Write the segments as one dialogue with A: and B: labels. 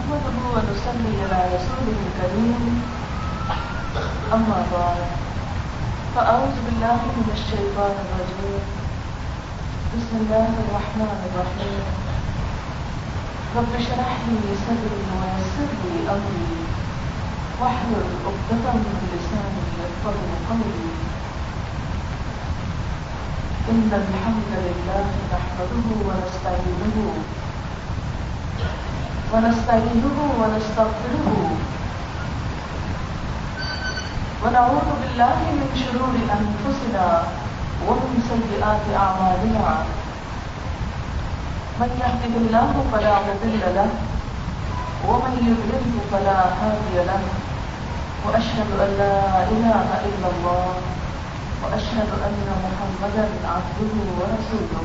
A: نحمده ونصلي على رسوله الكريم أما بعد فأعوذ بالله من الشيطان الرجيم بسم الله الرحمن الرحيم. رب اشرح لي صدري ويسر لي أمري. واحلل عقدة من لساني يفقهوا قولي. إن الحمد لله نحمده ونستعينه ونستعينه ونستغفره. ونعوذ بالله من شرور أنفسنا ومن سيئات أعمالنا. من يهده الله فلا مضل له، ومن يضلله فلا هادي له. وأشهد أن لا إله إلا الله، وأشهد أن محمدا عبده ورسوله.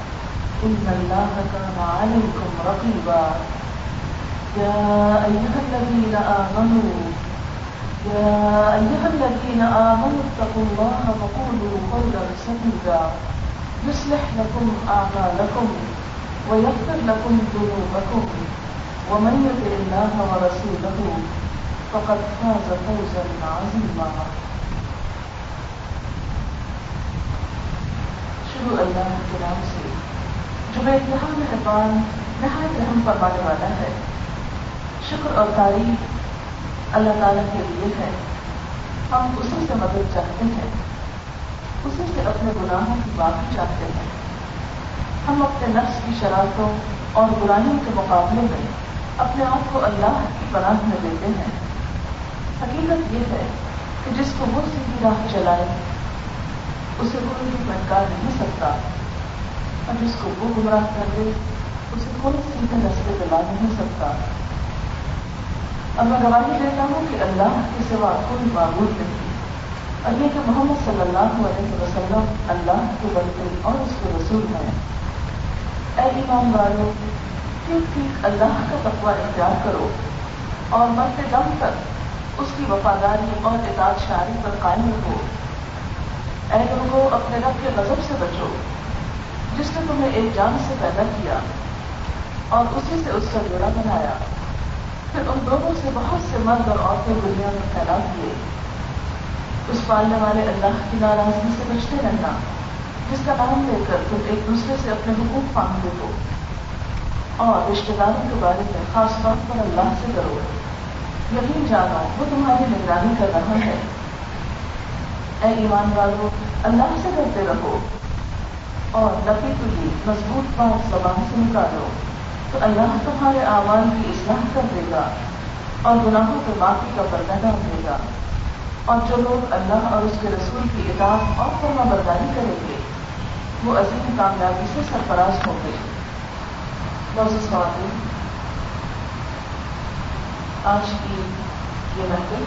A: إن الله كان عليكم رقيبا. يا أيها الذين آمنوا، يا أيها الذين آمنوا اتقوا الله وقولوا قولا سديدا. يصلح لكم أعمالكم ويغفر لكم ذنوبكم. ومن يطع الله ورسوله فقد فاز فوزا عظيما. شروع اللہ کے نام سے جو بے انتہا مہربان، نہایت رحم فرمانے والا ہے۔ شکر اور تعریف اللہ تعالیٰ کے لیے ہے۔ ہم اسی سے مدد چاہتے ہیں۔ اسی سے اپنے گناہوں کی بات چاہتے ہیں۔ ہم اپنے نفس کی شرارتوں اور برائیوں کے مقابلے میں اپنے آپ کو اللہ کی پناہ میں دیتے ہیں۔ حقیقت یہ ہے کہ جس کو وہ سیدھی راہ چلائے، اسے کوئی بھی پنکار نہیں سکتا۔ اور جس کو وہ گمراہ کر دے اسے کوئی سیدھے رستے پہ لا نہیں سکتا اور میں گواہی دیتا ہوں کہ اللہ کے سوا کوئی معبود نہیں اور یہ کہ محمد صلی اللہ علیہ وسلم اللہ کے بندے اور اس کے رسول ہیں اے ایمان والو ٹھیک ٹھیک اللہ کا تقوی اختیار کرو اور مرتے دم تک اس کی وفاداری اور اطاعت شاری پر قائم رکھو اے لوگوں اپنے رب کے غضب سے بچو جس نے تمہیں ایک جان سے پیدا کیا اور اسی سے اس کا جوڑا بنایا، پھر ان دونوں سے بہت سے مرد اور عورتیں دنیا میں پھیلا دیے اس پالنے والے اللہ کی ناراضگی سے بچتے رہنا، جس کا نام لے کر تم ایک دوسرے سے اپنے حقوق مانگتے ہو۔ اور رشتے داروں کے بارے میں خاص طور پر اللہ سے کرو یقین جانا، وہ تمہاری نگرانی کر رہا ہے۔ اے ایمان والو، اللہ سے ڈرتے رہو۔ اور نفی تلی مضبوط بات زبان سے نکالو، تو اللہ تمہارے آواز کی اصلاح کر دے گا اور گناہوں کے معافی کا پردہ ڈال دے گا۔ اور جو لوگ اللہ اور اس کے رسول کی اطاعت اور فرما برداری کریں گے، وہ عظیم کامیابی سے سرفراز ہوں گے۔ آج کی یہ محفل،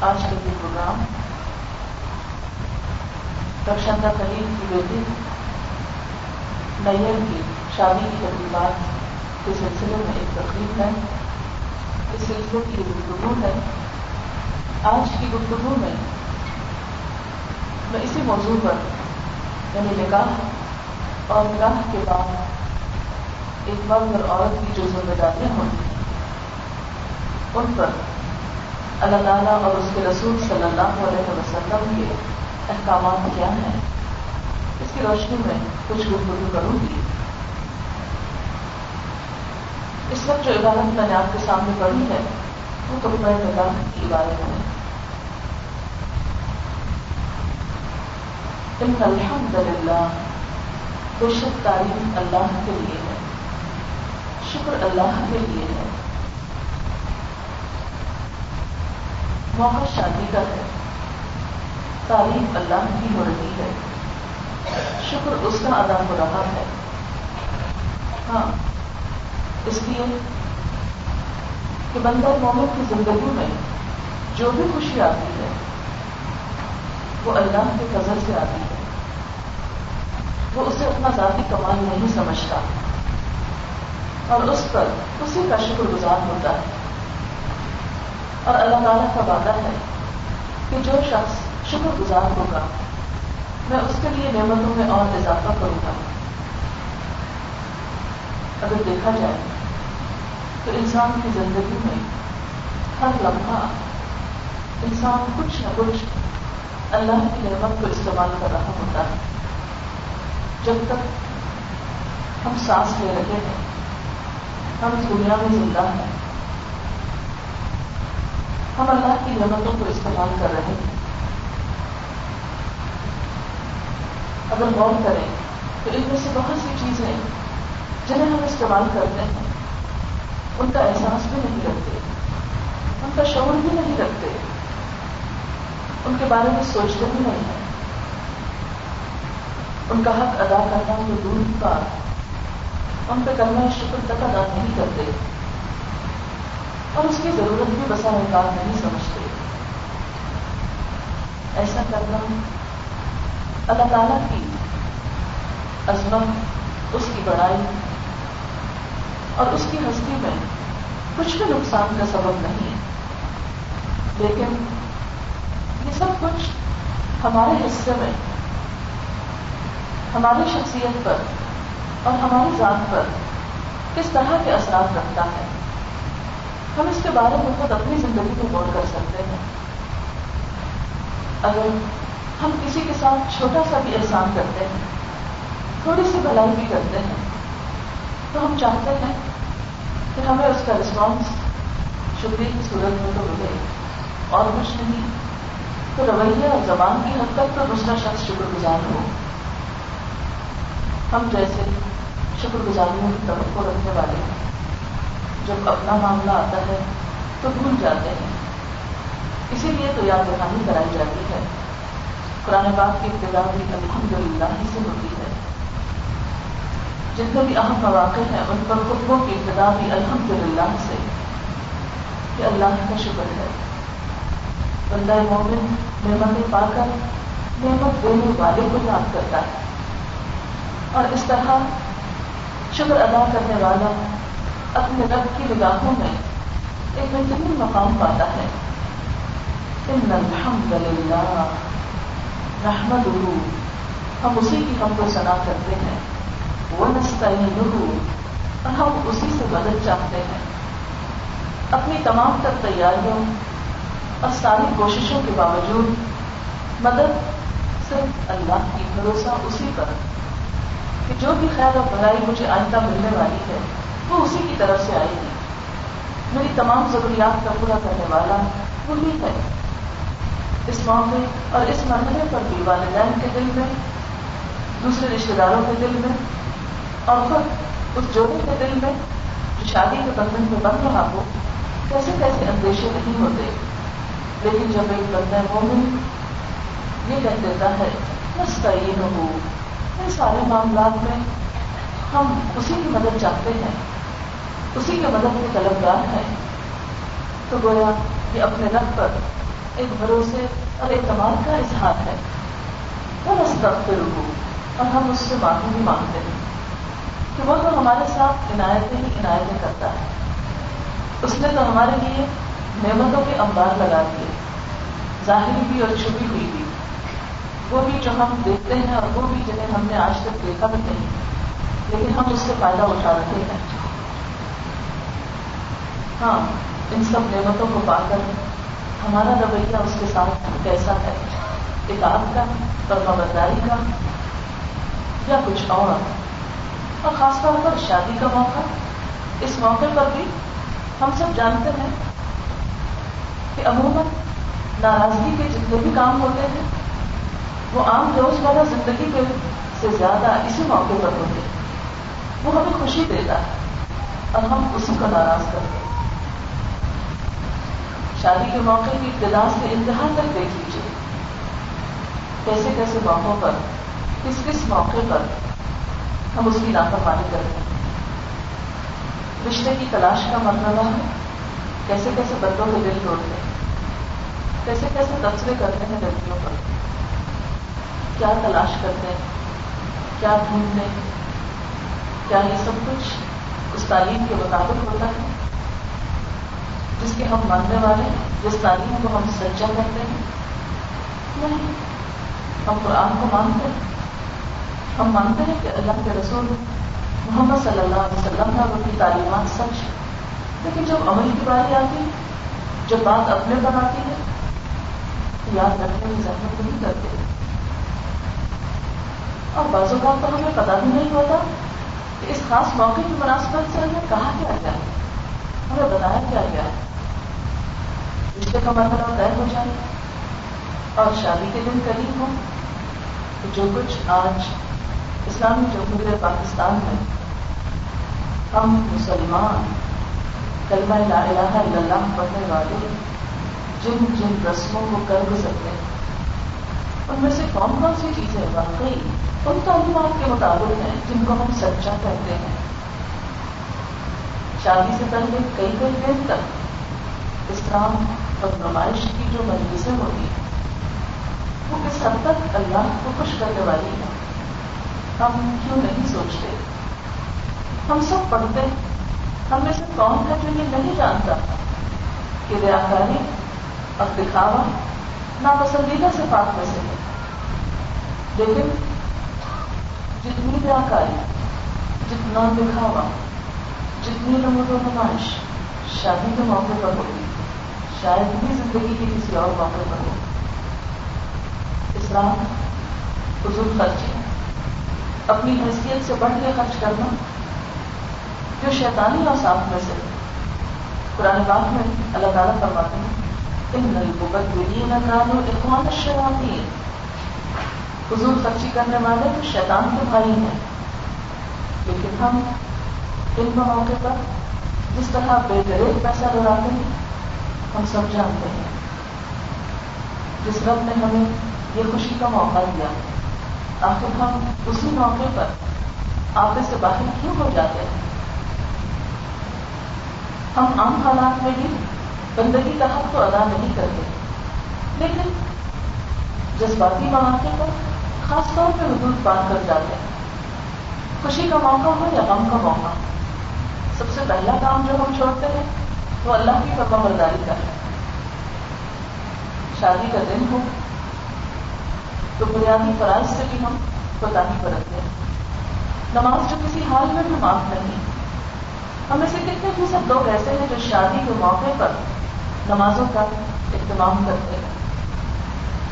A: آج کا یہ پروگرام رکشندہ کریم کی بیٹی نیئر کی شادی کی تقریبات کے سلسلے میں ایک تقریب ہے۔ اس سلسلے کی گفتگو ہے۔ آج کی گفتگو میں میں اسی موضوع پر یعنی نکاح اور نکاح کے بعد ایک مرد اور عورت کی جو ذمہ داریاں ہوں، ان پر اللہ تعالیٰ اور اس کے رسول صلی اللہ علیہ وسلم کے احکامات کیا ہیں؟ اس کی روشنی میں کچھ گفتگو کروں گی۔ اس وقت جو عبادت میں نے آپ کے سامنے پڑھی ہے، وہ تو میں نکاح کی عبادت ہے۔ ان الحمد للہ خوشت تعلیم اللہ کے لیے ہے۔ شکر اللہ کے لیے ہے۔ موقع شادی کا ہے۔ تعریف اللہ کی ہو رہی ہے۔ شکر اس کا ادا ہو رہا ہے۔ ہاں اس لیے کہ بندہ مومن کی زندگی میں جو بھی خوشی آتی ہے، وہ اللہ کے فضل سے آتی ہے۔ وہ اسے اپنا ذاتی کمال نہیں سمجھتا۔ اور اس پر اسی کا شکر گزار ہوتا ہے۔ اور اللہ تعالیٰ کا وعدہ ہے کہ جو شخص شکر گزار ہوگا۔ میں اس کے لیے نعمتوں میں اور اضافہ کروں گا۔ اگر دیکھا جائے تو انسان کی زندگی میں ہر لمحہ انسان کچھ نہ کچھ اللہ کی نعمت کو استعمال کر رہا ہوتا ہے۔ جب تک ہم سانس لے رہے ہیں، ہم اس دنیا میں زندہ ہیں۔ ہم اللہ کی نعمتوں کو استعمال کر رہے ہیں۔ اگر غور کریں تو ان میں سے بہت سی چیزیں جنہیں ہم استعمال کرتے ہیں۔ ان کا احساس بھی نہیں رکھتے۔ ان کا شعور بھی نہیں رکھتے۔ ان کے بارے میں سوچتے بھی نہیں ہیں۔ ان کا حق ادا کرنا جو دور کا ان پہ کرنا شکر تک ادا نہیں کرتے۔ اور اس کی ضرورت بھی بسا انکار نہیں سمجھتے۔ ایسا کرنا اللہ تعالیٰ کی عظمت اس کی بڑائی اور اس کی ہستی میں کچھ بھی نقصان کا سبب نہیں ہے۔ لیکن یہ سب کچھ ہمارے حصے میں، ہماری شخصیت پر اور ہماری ذات پر کس طرح کے اثرات رکھتا ہے۔ ہم اس کے بارے میں خود اپنی زندگی کو غور کر سکتے ہیں۔ اگر ہم کسی کے ساتھ چھوٹا سا بھی احسان کرتے ہیں تھوڑی سی بھلائی بھی کرتے ہیں۔ تو ہم چاہتے ہیں کہ ہمیں اس کا رسپانس شکریہ کی صورت میں تو ملے۔ اور کچھ نہیں، تو رویہ اور زبان کی حد تک تو دوسرا شخص شکر گزار ہو۔ ہم جیسے شکر گزاریوں کی توقع رکھنے والے ہیں۔ جب اپنا معاملہ آتا ہے تو بھول جاتے ہیں۔ اسی لیے تو یاد دہانی کرائی جاتی ہے۔ قرآن پاک کی ابتدا بھی الحمد للہ ہی سے ہوتی ہے۔ جتنے بھی اہم مواقع ہیں، ان پر خطبوں کی ابتدا بھی الحمد للہ سے کہ اللہ کا شکر ہے۔ بندہ مومن نعمت پا کر نعمت دینے والے کو یاد کرتا ہے۔ اور اس طرح شکر ادا کرنے والا اپنے رب کی نگاہوں میں ایک بہترین مقام پاتا ہے۔ ان الحمد للہ رحمد ہم اسی کی ہم کو سنا کرتے ہیں۔ وہ نستعین اور ہم اسی سے مدد چاہتے ہیں۔ اپنی تمام تر تیاریوں اور ساری کوششوں کے باوجود مدد صرف اللہ کی بھروسہ اسی پر کہ جو بھی خیر اور بھلائی مجھے آئندہ ملنے والی ہے، وہ اسی کی طرف سے آئے گی۔ میری تمام ضروریات کا پورا کرنے والا وہی ہے۔ اس موقع اور اس مرحلے پر بھی والدین کے دل میں، دوسرے رشتے داروں کے دل میں اور خود اس جوڑے کے دل میں، جو شادی کے بندھن میں بن رہا ہو، کیسے کیسے اندیشے نہیں ہوتے۔ لیکن جب ایک بندہ مومن یہ کہہ دیتا ہے، بس تعین ہو۔ سارے معاملات میں ہم اسی کی مدد چاہتے ہیں، اسی کے مدد کے طلبگار ہیں۔ تو گویا یہ اپنے رب پر ایک بھروسے اور اعتماد کا اظہار ہے۔ وہ رستہ ہو اور ہم اس سے معافی بھی مانگتے ہیں۔ کہ وہ تو ہمارے ساتھ عنایتیں ہی عنایتیں کرتا۔ ہے اس نے تو ہمارے لیے نعمتوں کے انبار لگا دیے ظاہری بھی اور چھپی ہوئی بھی۔ وہ بھی جو ہم دیکھتے ہیں اور وہ بھی جنہیں ہم نے آج تک دیکھا بھی نہیں، لیکن ہم اس سے فائدہ اٹھا رہے ہیں۔ ہاں ان سب نعمتوں کو پا کر ہمارا رویہ اس کے ساتھ کیسا ہے؟ کتاب کا فرما برداری کا، یا کچھ اور؟ اور خاص طور پر شادی کا موقع۔ اس موقع پر بھی ہم سب جانتے ہیں کہ عموماً ناراضگی کے جتنے بھی کام ہوتے ہیں، وہ عام روزمرہ زندگی کے سے زیادہ اسی موقع پر ہوتے ہیں۔ وہ ہمیں خوشی دیتا ہے۔ اور ہم اسی کو ناراض کرتے ہیں۔ شادی کے موقع کی ابتدا سے انتہا تک دیکھ لیجیے کیسے کیسے موقعوں پر، کس کس موقع پر ہم اس کی نافرمانی کرتے ہیں رشتے کی تلاش کا مرتبہ ہے کیسے کیسے بندوں کے دل توڑتے ہیں، کیسے کیسے تبصرے کرتے ہیں لڑکیوں پر۔ کیا تلاش کرتے ہیں، کیا ڈھونڈتے ہیں، کیا یہ سب کچھ اس تعلیم کے مطابق ہوتا ہے؟ جس کے ہم ماننے والے ہیں، جس تعلیم کو ہم سچا کرتے ہیں۔ نہیں، ہم قرآن کو مانتے ہیں۔ ہم مانتے ہیں کہ اللہ کے رسول محمد صلی اللہ علیہ وسلم کا ان کی تعلیمات سچ ہے لیکن جب عمل کی باری آتی، جب بات اپنے پر آتی ہے، تو یاد رکھنے کی زحمت نہیں کرتے۔ اور بعض اوقات تو ہمیں پتا بھی نہیں ہوتا کہ اس خاص موقع کی مناسبت سے ہمیں کہا کیا گیا ہمیں بتایا کیا گیا رشتے کا مرحلہ طے ہو جائے اور شادی کے دن قریب ہو جو کچھ آج اسلامی جمہوریہ پاکستان میں ہم مسلمان کلمہ لا الہ الا اللہ پڑھنے والے جن جن رسموں کو کر گزرتے ہیں۔ ان میں سے کون کون سی چیزیں واقعی ان تعلیمات کے مطابق ہیں جن کو ہم سچا کہتے ہیں۔ شادی سے پہلے کئی کئی دن تک اسلام اور نمائش کی جو مجلسیں ہوتی ہیں، وہ کس حد تک اللہ کو خوش کرنے والی ہے ہم کیوں نہیں سوچتے ہم سب پڑھتے ہم میں سے کون ہے جو یہ نہیں جانتا کہ ریاکاری اور دکھاوا ناپسندیدہ سے پاک میں سے ہے لیکن جتنی ریاکاری جتنا دکھاوا جتنی نمود و نمائش شادی کے موقع پر ہوگی شاید بھی زندگی کے کسی اور موقع پر ہوگی اسلام فضول خرچی اپنی حیثیت سے بڑھ کے خرچ کرنا، جو شیطانی اور صاف میں سے۔ قرآن پاک میں اللہ تعالیٰ فرماتے ہیں ان نلبین نانو اخوان شراتی فضول خرچی کرنے والے تو شیطان کے بھائی ہیں۔ لیکن ہم ان موقع پر جس طرح بے دریک پیسہ لڑاتے ہیں، ہم سب جانتے ہیں۔ جس رب نے ہمیں یہ خوشی کا موقع دیا آخر ہم اسی موقع پر آپ سے باہر کیوں ہو جاتے ہیں؟ ہم عام حالات میں بھی بندگی کا حق تو ادا نہیں کرتے، لیکن جذباتی مواقع پر خاص طور پہ حدود پار کر جاتے ہیں۔ خوشی کا موقع ہو یا غم کا موقع؟ سب سے پہلا کام جو ہم چھوڑتے ہیں وہ اللہ کی فرما برداری کا ہے۔ شادی کا دن ہو تو بنیادی فرائض سے بھی ہم کوتا برتتے ہیں۔ نماز جو کسی حال میں بھی معاف نہیں۔ ہمیں سے کتنے فیصد لوگ ایسے ہیں جو شادی کے موقع پر نمازوں کا اہتمام کرتے ہیں۔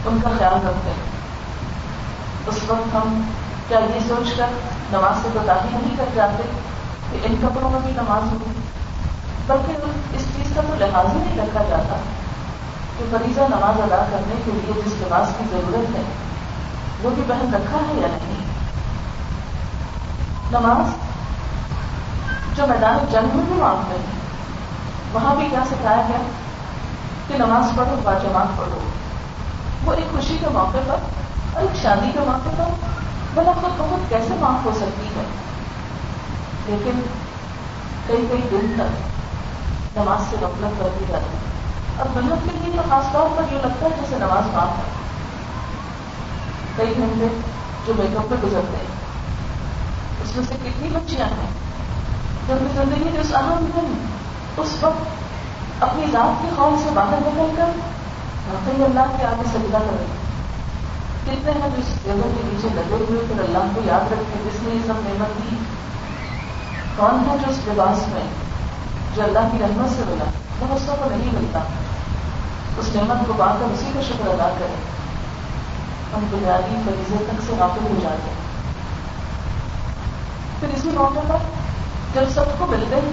A: ان کا خیال رکھتے ہیں۔ اس وقت ہم کیا یہ سوچ کر نماز سے کوتا نہیں کر جاتے کہ ان کپڑوں میں بھی نماز ہوگی بلکہ اس چیز کا تو لحاظ ہی نہیں رکھا جاتا کہ فریضہ نماز ادا کرنے کے لیے جس لباس کی ضرورت ہے۔ وہ بھی رکھا ہے یا نہیں؟ نماز جو میدان جنگ میں بھی مانگتے ہیں وہاں بھی کیا سکھایا گیا؟ کہ نماز پڑھو، با جماعت پڑھو۔ وہ ایک خوشی کے موقع پر اور ایک شادی کے موقع پر بلا خود بہت کیسے معاف ہو سکتی ہے؟ لیکن کئی کئی دن تک نماز سے غفلت کر دی جاتی ہے۔ اور محنت کے لیے تو خاص طور پر یہ لگتا ہے جیسے نماز معاف ہے۔ کئی گھنٹے جو میک اپ پہ گزرتے ہیں۔ اس میں سے کتنی بچیاں ہیں؟ جو اپنی زندگی کے اس اہم دن، اس وقت اپنی ذات کے خوف سے باہر نکل کر واقعی اللہ کے آگے سجدہ کریں۔ کتنے ہیں جو اس جگہ کے نیچے لگے ہوئے پھر اللہ کو یاد رکھے جس نے یہ سب نعمت دی۔ کون ہے جو اس لباس میں، جو اللہ کی رحمت سے ملا، وہ اس کو نہیں ملتا۔ اس نعمت کو پا کر اسی کا شکر ادا کرے ہم بنیادی فریضے تک سے واقف ہو جاتے ہیں پھر اسی موقع پر جب سب کو ملتے ہیں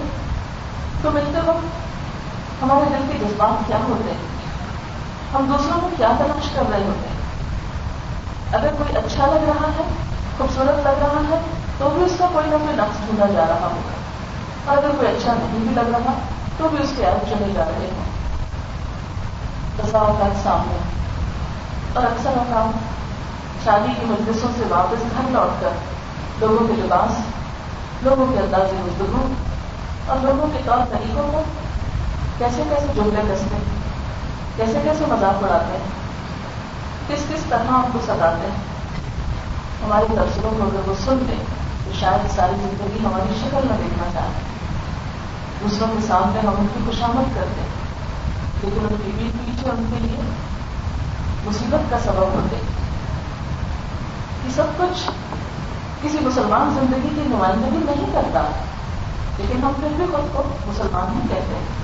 A: تو ملتے وقت ہمارے دل کے جذبات کیا ہوتے ہیں؟ ہم دوسروں کو کیا تلاش کر رہے ہوتے ہیں؟ اگر کوئی اچھا لگ رہا ہے، خوبصورت لگ رہا ہے، تو بھی اس کا کوئی نہ کوئی نقص ڈھونڈا جا رہا ہوگا۔ اور اگر کوئی اچھا نہیں بھی لگ رہا، تو بھی اس کے عائد چلے جا رہے ہیں تصاوت سامنے اور اکثر اوقات شادی کی مجلسوں سے واپس گھر لوٹ کر لوگوں کے لباس، لوگوں کے انداز گفتگو اور لوگوں کے طور طریقوں کو کیسے کیسے جملے کستے ہیں، کیسے کیسے مذاق اڑاتے ہیں، کس کس طرح ہم کو ستاتے ہیں۔ ہماری تفصیلوں کو اگر وہ سن لیں تو شاید ساری زندگی ہماری شکل میں دیکھنا چاہتے دوسروں کے سامنے ہم ان کی خوشامد کرتے ہیں، لیکن ان کی بیچ پیچھے ان کے لیے مصیبت کا سبب ہوتے کہ سب کچھ کسی مسلمان زندگی کی نمائندگی نہیں کرتا، لیکن ہم پھر بھی خود کو مسلمان ہی کہتے ہیں۔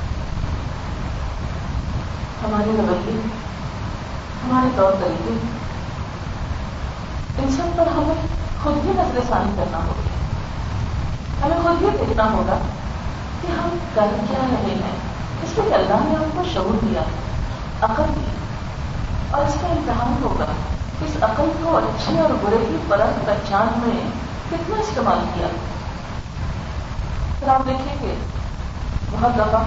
A: ہمارے رویے، ہمارے طور طریقے، ان سب پر ہمیں خود ہی نظر ثانی کرنا ہوگا ہمیں خود ہی دیکھنا ہوگا کہ ہم کر کیا رہے ہیں۔ اس لیے اللہ نے ہم کو شعور دیا، عقل دی اور اس کا امتحان ہوگا۔ اس عقل کو اچھے اور برے کی پرت پہچان میں کتنا استعمال کیا؟ پھر آپ دیکھیں گے بہت دفعہ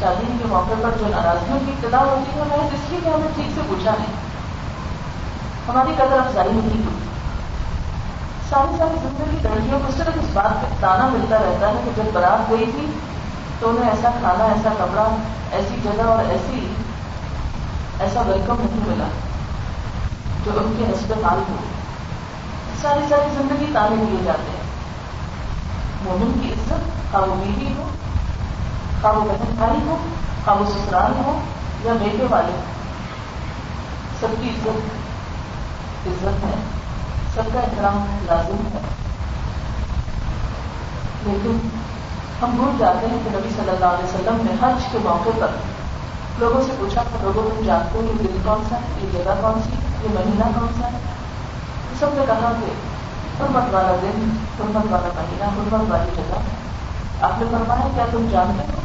A: شادی کے موقع پر جو ناراضگیوں کی ابتدا ہوتی ہے، میں اس لیے کہ ہمیں ٹھیک سے پوچھا نہیں۔ ہماری قدر افزائی نہیں ہوئی ساری ساری زندگی لڑکیوں کو صرف اس بات کا تانا ملتا رہتا ہے کہ جب برات گئی تھی تو انہیں ایسا کھانا، ایسا کپڑا، ایسی جگہ اور ایسی ایسا ویلکم نہیں ملا جو ان کے حسب حال ہو۔ ساری ساری زندگی تانے دیے جاتے ہیں۔ مومن کی عزت خواہ وہ بیوی ہو، خواہ وہ بہن بھائی ہو، خواہ وہ سسرال ہو یا بیٹے والے سب کی عزت عزت ہے۔ سب کا احترام لازم ہے۔ لیکن ہم بھول جاتے ہیں کہ نبی صلی اللہ علیہ وسلم نے حج کے موقع پر لوگوں سے پوچھا کہ لوگوں تم جانتے ہو یہ دل کون سا ہے یہ جگہ کون سی یہ مہینہ کون سا ہے سب نے کہا کہ حرمت والا دن حرمت والا مہینہ حرمت والی جگہ آپ نے فرمایا کیا تم جانتے ہو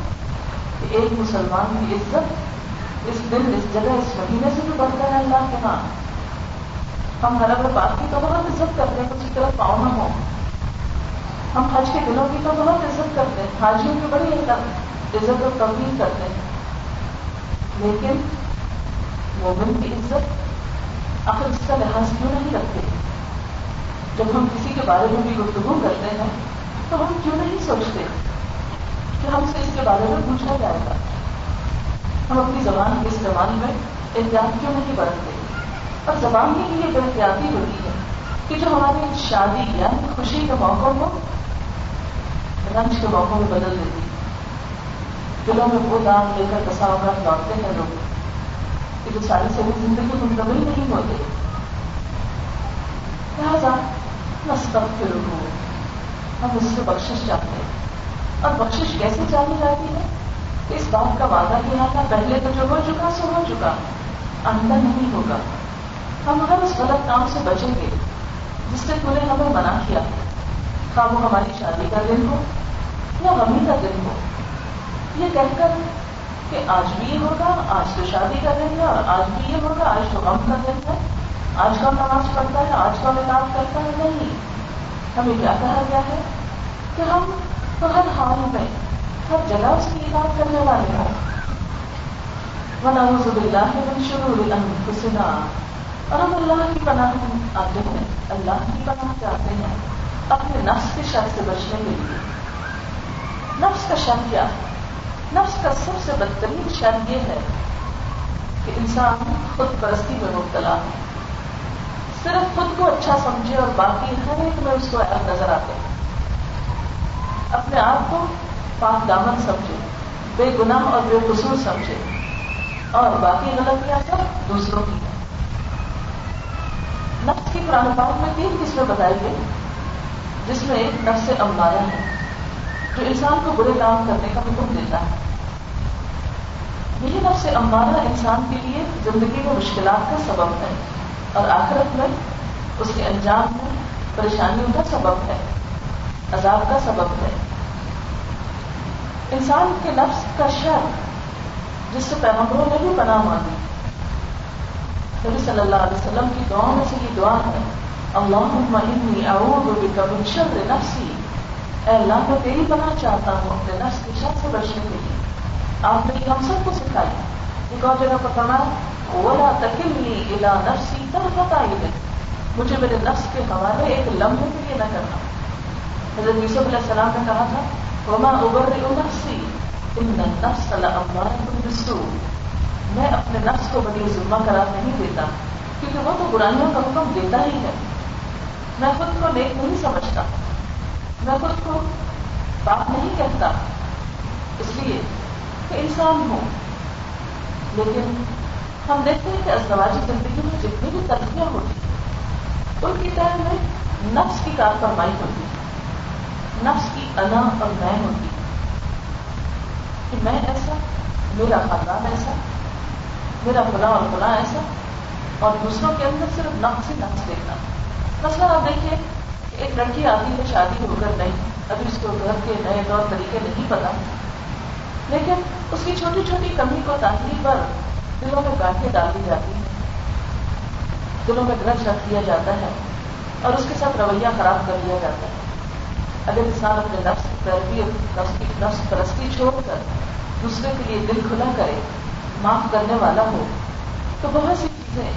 A: کہ ایک مسلمان کی عزت اس دن اس جگہ اس مہینے سے بھی بڑھتا ہے اللہ کے نام ہم ہر اگر بات کی تو بہت عزت کرتے ہیں کسی طرف پاؤں نہ ہو ہم حج کے دنوں کی تو بہت عزت کرتے ہیں حاجیوں کی بڑی عزت اور تبدیل کرتے ہیں لیکن مومن کی عزت آخر اس کا لحاظ کیوں نہیں رکھتے؟ جب ہم کسی کے بارے میں بھی گفتگو کرتے ہیں، تو ہم کیوں نہیں سوچتے کہ ہم سے اس کے بارے میں پوچھا جائے گا؟ ہم اپنی زبان کے استعمال میں احتیاط کیوں نہیں برتتے؟ اور زبان کی بھی یہ احتیاطی ہوتی ہے کہ جو ہماری شادی یا خوشی کے موقع کو رنج کے موقع میں بدل دیتی ہے۔ دلوں میں وہ دان لے کر کسا اوقات لوٹتے ہیں لوگ۔ کہ جو ساری سبھی زندگی منتقل نہیں ہوتے۔ لہٰذا نسبت کے لوگ ہم اس سے بخشش چاہتے ہیں۔ اور بخشش کیسے چاہی جاتی ہے؟ اس بات کا وعدہ کیا تھا پہلے تو جو ہو چکا سو ہو چکا اندر نہیں ہوگا۔ ہم ہر اس غلط کام سے بچیں گے، جس سے تم نے ہمیں منع کیا۔ خواہ وہ ہماری شادی کا دن ہو یا غمی کا دن ہو۔ یہ کہہ کر کہ آج بھی یہ ہوگا، آج تو شادی کا دن ہے اور آج بھی یہ ہوگا، آج تو غم کا دن ہے۔ آج کا نماز پڑھتا ہے، آج کا ملاپ کرتا ہے۔ نہیں، ہمیں کیا کہا گیا ہے کہ ہم تو ہر حال میں ہر جگہ اس کی علاج کرنے والے ہیں ونعوذ باللہ من شرور انفسنا۔ اور ہم اللہ کی پناہ آتے ہیں، اللہ کی پناہ چاہتے ہیں، اپنے نفس کے شر سے بچنے کے لیے۔ نفس کا شر کیا؟ ہے نفس کا سب سے بدترین شر یہ ہے کہ انسان خود پرستی میں مبتلا ہے۔ صرف خود کو اچھا سمجھے اور باقی ہر ایک میں اس کو الگ نظر آتے اپنے آپ کو پاک دامن سمجھے، بے گناہ اور بے قصور سمجھے اور باقی غلطیاں سب دوسروں کی نفس کی قرآن میں تین قسمیں بتائی گئی، جس میں ایک نفس امبارہ ہے۔ جو انسان کو برے کام کرنے کا حکم دیتا ہے۔ یہی نفس امبارہ انسان کے لیے زندگی میں مشکلات کا سبب ہے اور آخرت میں اس کے انجام میں پریشانیوں کا سبب ہے، عذاب کا سبب ہے۔ انسان کے نفس کا شر جس سے پیغمبروں نے بھی پناہ مانگی۔ نبی صلی اللہ علیہ وسلم کی دعا میں سے یہ دعا ہے اللہ انی اعوذ بک من شر نفسی۔ اے اللہ میں تیری بنا چاہتا ہوں، اپنے نفس کی شر سے بچنے کے لیے آپ نے ہم سب کو سکھائی۔ ایک اور جگہ پر فرمایا، ولا تکلنی الی نفسی طرفت عین مجھے میرے نفس کے حوالے ایک لمحے کے لیے نہ کرنا۔ حضرت یوسف علیہ السلام نے کہا تھا، وما ابرئ نفسی ان نفس بسو میں اپنے نفس کو بڑی ظلمہ قرار نہیں دیتا، کیونکہ وہ تو برائیوں کا حکم دیتا ہی ہے۔ میں خود کو نیک نہیں سمجھتا۔ میں خود کو بات نہیں کہتا۔ اس لیے کہ انسان ہوں۔ لیکن ہم دیکھتے ہیں کہ ازدواجی زندگی میں جتنی بھی ترقیاں ہوتی ہیں، ان کی ٹائم میں نفس کی کار فرمائی ہوتی ہے۔ نفس کی انا اور میں ہوتی کہ میں ایسا، میرا خاندان ایسا، میرا فلاں اور فلاں ایسا، اور دوسروں کے اندر صرف نفس ہی نفس دیکھنا۔ مثلا آپ دیکھیے ایک لڑکی آتی ہے شادی ہو کر نہیں، ابھی اس کو گھر کے نئے طور طریقے نہیں پتا۔ لیکن اس کی چھوٹی چھوٹی کمی کو تاخیر پر دلوں میں گاٹھیں ڈال دی جاتی ہیں۔ دلوں میں گرج رکھ دیا جاتا ہے اور اس کے ساتھ رویہ خراب کر دیا جاتا ہے۔ اگر انسان اپنے نفس کی پیروی نفس کی نفس پرستی چھوڑ کر دوسرے کے لیے دل کھلا کرے، معاف کرنے والا ہو، تو بہت سی چیزیں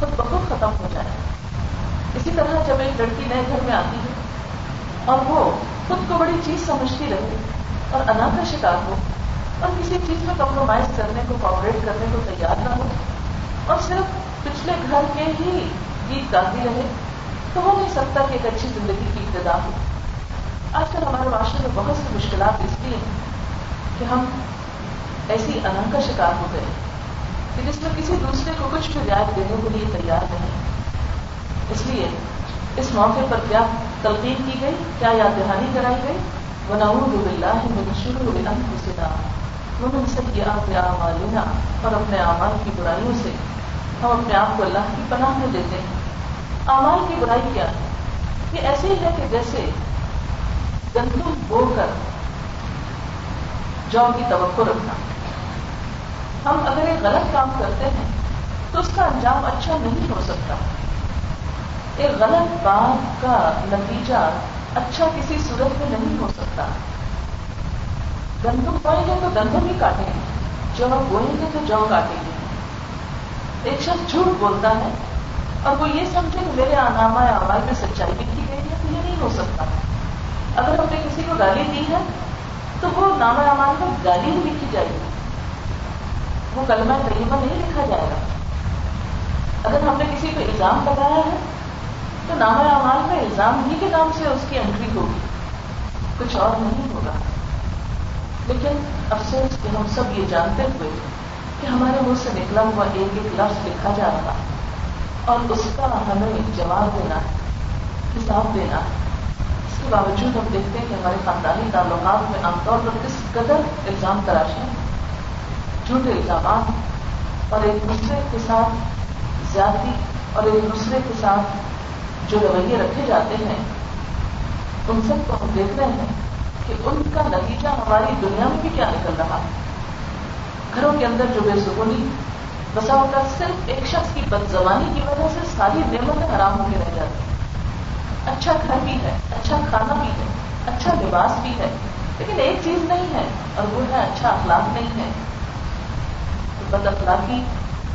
A: خود بخود ختم ہو جائیں اسی طرح جب ایک لڑکی نئے گھر میں آتی ہے اور وہ خود کو بڑی چیز سمجھتی رہے اور انا کا شکار ہو اور کسی چیز میں کمپرومائز کرنے کو کوپریٹ کرنے کو تیار نہ ہو اور صرف پچھلے گھر کے ہی گیت گاتی رہے تو ہو نہیں سکتا کہ ایک اچھی زندگی کی ابتدا ہو۔ آج کل ہمارے معاشرے میں بہت سی مشکلات اس لیے ہیں کہ ہم ایسی انا کا شکار ہو گئے کہ جس میں کسی دوسرے کو کچھ بھی رعایت دینے کے لیے تیار نہیں۔ اس لیے اس موقع پر کیا تلقین کی گئی؟ کیا یاد دہانی کرائی گئی؟ وہ نہ شروع ہوئے ومن سیئات اعمالنا، اور اپنے اعمال کی برائیوں سے ہم اپنے آپ کو اللہ کی پناہ میں دیتے ہیں۔ اعمال کی برائی کیا ہے؟ یہ ایسے ہی ہے کہ جیسے گندم بو کر جو کی توقع رکھنا۔ ہم اگر ایک غلط کام کرتے ہیں تو اس کا انجام اچھا نہیں ہو سکتا۔ ایک غلط بات کا نتیجہ اچھا کسی صورت میں نہیں ہو سکتا۔ گندم بوئیں گے تو گندم ہی کاٹیں گے، جو بوئیں گے تو جو کاٹیں گے۔ ایک شخص جھوٹ بولتا ہے اور وہ یہ سمجھے کہ میرے آنامہ آواز میں سچائی لکھی گئی ہے تو یہ نہیں ہو سکتا۔ اگر ہم نے کسی کو گالی دی ہے تو وہ نامہ امان میں گالی ہی لکھی جائے گی۔ وہ کلمہ طریقہ نہیں لکھا جائے گا۔ اگر ہم نے کسی کو الزام لگایا ہے تو نامہ امان میں الزام ہی کے نام سے اس کی انٹری ہوگی۔ کچھ اور نہیں ہوگا۔ لیکن افسوس کہ ہم سب یہ جانتے ہوئے کہ ہمارے منہ سے نکلا ہوا ایک ایک لفظ لکھا جا رہا۔ اور اس کا ہمیں جواب دینا، حساب دینا۔ اس کے باوجود ہم دیکھتے ہیں کہ ہمارے خاندانی تعلقات میں عام طور پر کس قدر الزام تراشے ہیں جھوٹے الزامات اور ایک دوسرے کے ساتھ زیادتی اور ایک دوسرے کے ساتھ جو رویے رکھے جاتے ہیں، ان سب کو ہم دیکھ رہے ہیں کہ ان کا نتیجہ ہماری دنیا میں بھی کیا نکل رہا ہے۔ گھروں کے اندر جو بے سکونی بسا ہوتا صرف ایک شخص کی بد زبانی کی وجہ سے ساری نعمتیں حرام ہو کے رہ جاتی ہیں۔ اچھا گھر بھی ہے اچھا کھانا بھی ہے اچھا لباس بھی ہے، لیکن ایک چیز نہیں ہے اور وہ ہے اچھا اخلاق نہیں ہے۔ بد اخلاقی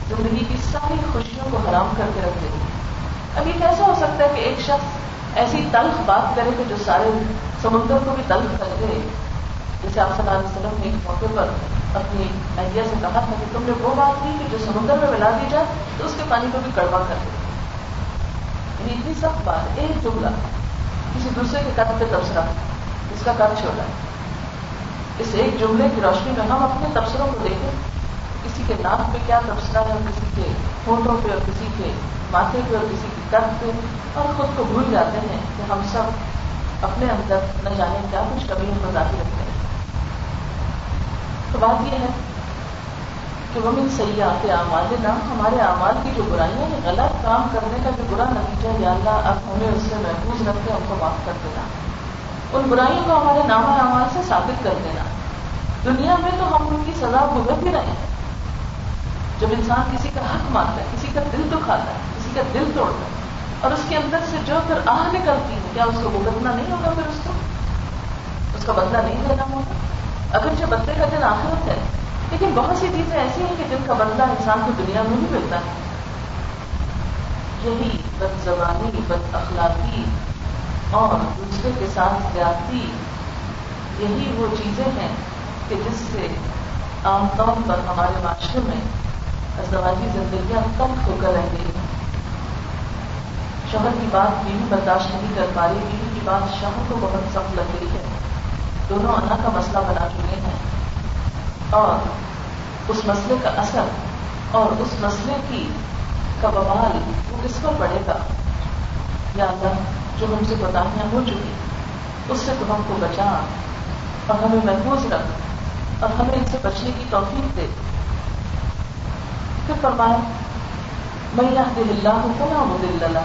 A: زندگی کی ساری خوشیوں کو حرام کر کے رکھ دیتی ہے۔ اب یہ کیسا ہو سکتا ہے کہ ایک شخص ایسی تلخ بات کرے کہ جو سارے سمندر کو بھی تلخ کر دے۔ جیسے آپ صلی اللہ علیہ وسلم نے ایک موقع پر اپنی اہلیہ سے کہا تھا کہ تم نے وہ بات کی کہ جو سمندر میں ملا دی جائے تو اس کے پانی کو بھی کڑوا کر دے۔ یعنی اتنی سخت بات، ایک جملہ کسی دوسرے کے قد پہ تبصرہ، اس کا قد چھوٹا ہے اس ایک جملے کی روشنی میں ہم اپنے تبصروں کو دیکھیں۔ کسی کے ناک پہ کیا تبصرہ ہے، کسی کے ہونٹوں پہ اور کسی کے ماتھے پہ اور کسی کے قد پہ، اور خود کو بھول جاتے ہیں کہ ہم سب اپنے اندر نہ جانے کیا کچھ کمی کو رکھتے ہیں تو بات یہ ہے کہ وہ من سیاح اعمال نہ ہمارے اعمال کی جو برائیاں ہیں، غلط کام کرنے کا جو برا نتیجہ یا اللہ اب ہمیں اس سے محفوظ رکھ کے ہم کو معاف کر دینا۔ ان برائیوں کو ہمارے نام اعمال سے ثابت کر دینا۔ دنیا میں تو ہم ان کی سزا بھگت بھی رہے ہیں۔ جب انسان کسی کا حق مانتا ہے، کسی کا دل دکھاتا ہے، کسی کا دل توڑتا ہے، اور اس کے اندر سے جو پھر آہ نکلتی ہے، کیا اس کو بھگتنا نہیں ہوگا پھر اس کو؟ اس کا بدلہ نہیں لینا ہوگا؟ اگر جو بدلے کا دن آخرت ہے، لیکن بہت سی چیزیں ایسی ہیں کہ جن کا بدلہ انسان کو دنیا میں بھی ملتا۔ ہے یہی بد زبانی بد اخلاقی اور دوسرے کے ساتھ زیادتی، یہی وہ چیزیں ہیں کہ جس سے عام طور پر ہمارے معاشرے میں ازدواجی زندگیاں کم ہو کر رہ گئی ہیں شوہر کی بات بیوی برداشت نہیں کر پا رہی، بیوی کی بات شوہر کو بہت سخت لگ رہی ہے۔ دونوں انا کا مسئلہ بنا چکے ہیں۔ اور اس مسئلے کا اثر اور اس مسئلے کی کا بوال وہ کس پر پڑے گا؟ یا اللہ، جو ہم سے بتائیاں ہو چکی، اس سے تو ہم کو بچا۔ اور ہمیں محفوظ رکھ اور ہمیں ان سے بچنے کی توفیق دے۔ پھر فرمائے میں یہ دل اللہ ہوں کو نہ دل اللہ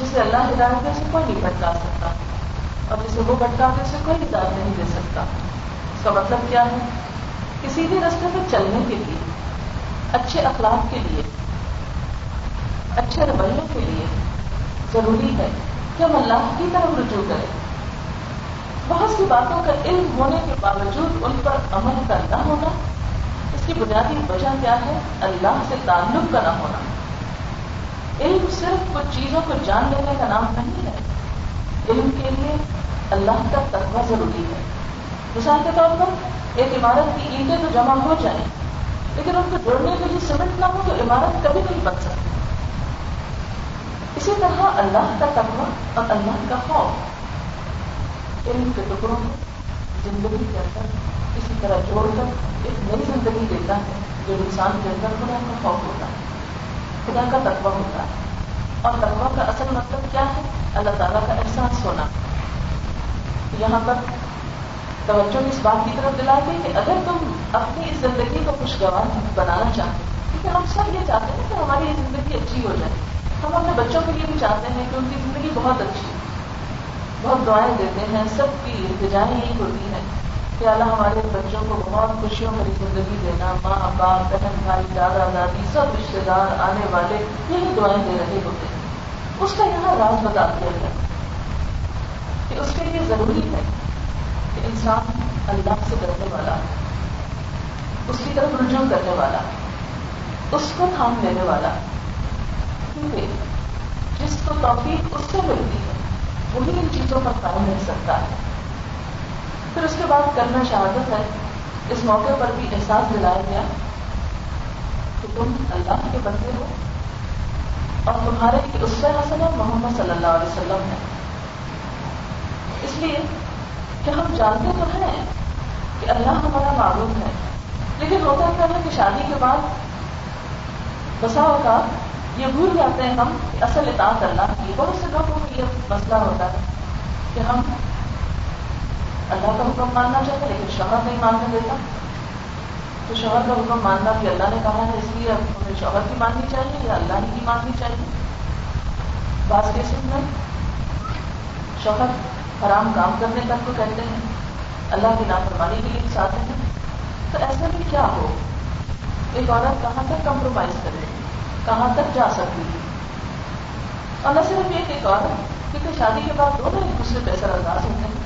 A: جسے اللہ ہدایت دے سے کوئی نہیں بھٹکا سکتا اور جسے وہ بھٹکا دے اسے کوئی ہدایت نہیں دے سکتا۔ اس کا مطلب کیا ہے؟ کسی بھی رستے پہ چلنے کے لیے، اچھے اخلاق کے لیے، اچھے رویوں کے لیے ضروری ہے کہ ہم اللہ کی طرف رجوع کریں۔ بہت سی باتوں کا علم ہونے کے باوجود ان پر عمل کا نہ ہونا اس کی بنیادی وجہ کیا ہے؟ اللہ سے تعلق کا نہ ہونا۔ علم صرف کچھ چیزوں کو جان لینے کا نام نہیں ہے۔ علم کے لیے اللہ کا تقوی ضروری ہے۔ مثال کے طور پر، ایک عمارت کی اینٹیں تو جمع ہو جائیں، لیکن ان کو جوڑنے کے لیے سیمنٹ نہ ہو تو عمارت کبھی نہیں بن سکتی۔ اسی طرح اللہ کا تقوی اور اللہ کا خوف۔ علم کے ٹکڑوں میں زندگی کے اندر اسی طرح جوڑ کر ایک نئی زندگی دیتا ہے جو انسان کے اندر خدا کا خوف ہوتا ہے، خدا کا تقوی ہوتا ہے۔ اور تقوی کا اصل مطلب کیا ہے؟ اللہ تعالیٰ کا احساس ہونا یہاں پر توجہ اس بات کی طرف دلا گئی کہ اگر تم اپنی اس زندگی کو خوشگوار بنانا چاہتے کیونکہ ہم سب یہ چاہتے ہیں کہ ہماری یہ زندگی اچھی ہو جائے۔ ہم اپنے بچوں کے لیے بھی چاہتے ہیں کہ ان کی زندگی بہت اچھی بہت دعائیں دیتے ہیں، سب کی التجائیں یہی ہوتی ہیں کہ اللہ ہمارے بچوں کو بہت خوشیوں بھری زندگی دینا، ماں، باپ، بہن، بھائی، دادا، دادی، سب رشتے دار، آنے والے یہی دعائیں دے رہے ہوتے ہیں۔ اس کا یہاں راز بتا دیا گیا کہ اس کے لیے ضروری ہے کہ انسان اللہ سے ڈرنے والا اس کی طرف رجوع کرنے والا اس کو تھام لینے والا کیونکہ جس کو توفیق اس سے ملتی ہے وہی ان چیزوں پر قائم رہ سکتا۔ ہے پھر اس کے بعد کرنا شہادت ہے۔ اس موقع پر بھی احساس دلایا گیا کہ تم اللہ کے بندے ہو اور تمہارے اس سے حسن محمد صلی اللہ علیہ وسلم ہے۔ اس لیے کہ ہم جانتے تو ہیں کہ اللہ ہمارا معلوم ہے، لیکن ہوتا کیا ہے کہ شادی کے بعد بسا اوقات یہ بھول جاتے ہیں ہم، اصل اطاعت اللہ کی بہت سے لوگوں کو یہ مسئلہ ہوتا ہے کہ ہم اللہ کا حکم ماننا چاہتے لیکن شوہر نہیں ماننے دیتا۔ تو شوہر کا حکم ماننا بھی اللہ نے کہا ہے، اس لیے ہمیں شوہر کی ماننی چاہیے، یا اللہ کی ماننی چاہیے۔ بعض کیسز میں شوہر حرام کام کرنے تک کو کہتے ہیں، اللہ کی نافرمانی کے لیے چاہتے ہیں۔ تو ایسا بھی کیا ہو؟ ایک عورت کہاں تک کمپرومائز کرے؟ کہاں تک جا سکتی تھی؟ اور نہ صرف ایک ایک اور کیونکہ شادی کے بعد دونوں ایک دوسرے پہ اثر انداز ہوتے ہیں۔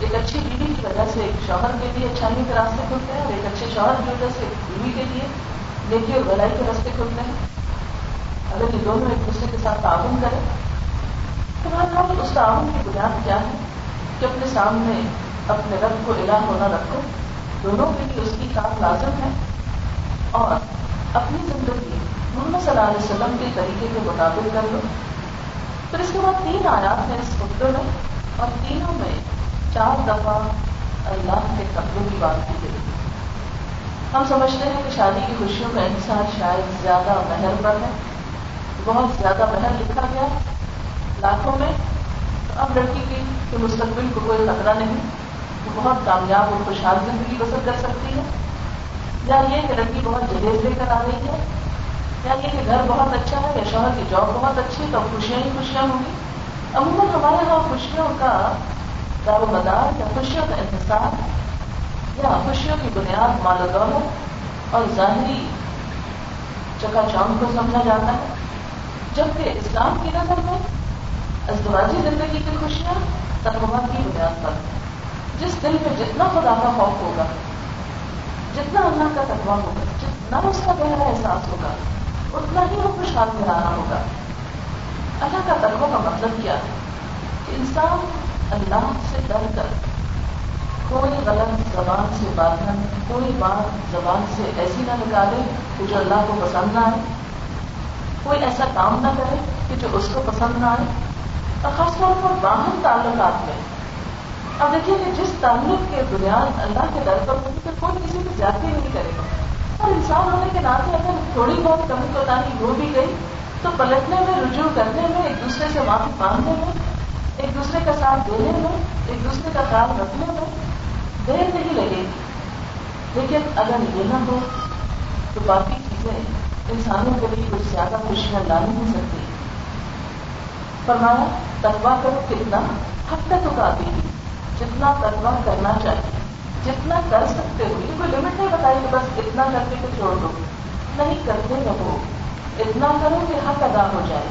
A: ایک اچھی بیوی کی وجہ سے ایک شوہر کے لیے اچھائی کے راستے کھلتے ہیں اور ایک اچھے شوہر کی وجہ سے بیوی کے لیے نیکی اور بلائی کے راستے کھلتے ہیں۔ اگر یہ دونوں ایک دوسرے کے ساتھ تعاون کریں، تو ہر اس تعاون کی بنیاد کیا ہے؟ کہ اپنے سامنے اپنے رب کو الہ ہونا رکھو، دونوں کے لیے اس کی کام لازم ہے اور اپنی زندگی محمد صلی اللہ علیہ وسلم کے طریقے کے مطابق کر لو پھر اس کے بعد تین آیات ہیں اس خطبے میں اور تینوں میں چار دفعہ اللہ کے قبروں کی بات کی گئی۔ ہم سمجھتے ہیں کہ شادی کی خوشیوں کا انحصار شاید زیادہ مہر پر ہے۔ بہت زیادہ مہر لکھا گیا۔ لاکھوں میں۔ اب لڑکی کی کہ مستقبل کو کوئی خطرہ نہیں۔ وہ بہت کامیاب اور خوشحال زندگی بسر کر سکتی ہے۔ یا یہ کہ لڑکی بہت جہیز لے کر آ رہی ہے۔ یا یہ کہ گھر بہت اچھا ہے، یا شوہر کی جاب بہت اچھی ہے، تو خوشیاں ہی خوشیاں ہوں گی۔ عموماً ہمارے یہاں خوشیوں کا دار و مدار یا خوشیوں کا انحصار یا خوشیوں کی بنیاد مال و دولت اور ظاہری چکا چاند کو سمجھا جاتا ہے۔ جبکہ اسلام کی نظر میں ازدواجی زندگی کی خوشیاں تقوا کی بنیاد پر جس دل میں جتنا خدا کا خوف ہوگا، جتنا اللہ کا تقوا ہوگا، جتنا اس کا گہرا احساس ہوگا اتنا ہی وہ خوشحال میں رہنا ہوگا۔ اللہ کا تقوی کا مطلب کیا؟ ہے کہ انسان اللہ سے ڈر کر کوئی غلط زبان سے بات نہ کوئی بات زبان سے ایسی نہ نکالے کہ جو اللہ کو پسند نہ آئے۔ کوئی ایسا کام نہ کرے کہ جو اس کو پسند نہ آئے۔ اور خاص طور پر باہر تعلقات میں۔ اب دیکھیے کہ جس تعلق کے بنیاد اللہ کے در پر ہوگی تو کوئی کسی کو زیادتی نہیں کرے گا۔ اور انسان ہونے کے ناطے اگر تھوڑی بہت کمی کوتاہی ہو بھی گئی، تو پلٹنے میں، رجوع کرنے میں، ایک دوسرے سے معافی مانگنے میں، ایک دوسرے کا ساتھ دینے میں، ایک دوسرے کا خیال رکھنے میں دیر نہیں لگے گی۔ لیکن اگر یہ نہ ہو، تو باقی چیزیں انسانوں کے لیے کچھ زیادہ خوشیاں لا نہیں سکتی۔ فرمایا تقوا کرو کتنا حد تک اکاتی جتنا تروا کرنا چاہیے۔ جتنا کر سکتے ہو، یہ کوئی لمٹ نہیں بتائی کہ بس اتنا کر کے چھوڑ دو۔ نہیں کرتے رہو اتنا کرو کہ حق ادا ہو جائے۔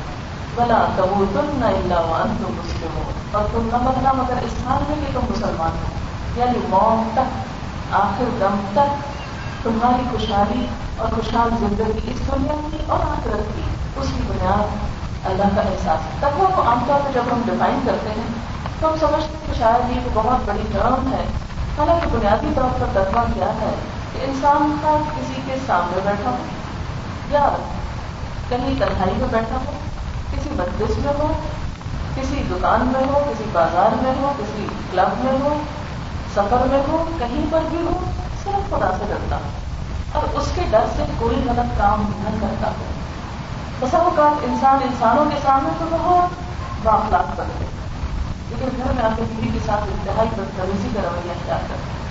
A: بلا کبو تم نہ اللہ تم مسلم ہو اور تم نہ مرنا مگر اس حال میں کہ تم مسلمان ہو۔ یعنی موت تک، آخر دم تک، تمہاری خوشحالی اور خوشحال زندگی اس دنیا کی اور آخرت کی۔ اس کی بنیاد اللہ کا احساس۔ تقوی کو عام طور پہ جب ہم ڈیفائن کرتے ہیں، تو ہم سمجھتے ہیں کہ شاید یہ بہت بڑی ٹرم ہے۔ حالانکہ بنیادی طور پر ترجمہ کیا ہے کہ انسان کا کسی کے سامنے بیٹھا ہو، یا کہیں تنہائی میں بیٹھا ہو، کسی مجلس میں ہو، کسی دکان میں ہو، کسی بازار میں ہو، کسی کلب میں ہو، سفر میں ہو، کہیں پر بھی ہو، صرف خدا سے ڈرتا ہو۔ اور اس کے ڈر سے کوئی غلط کام نہ کرتا۔ ہو بسا اوقات انسان انسانوں کے سامنے تو بہت باخلاق بنتے لیکن گھر میں آپ کے بیوی کے ساتھ انتہائی بدتمیزی کا رویہ اختیار کرتے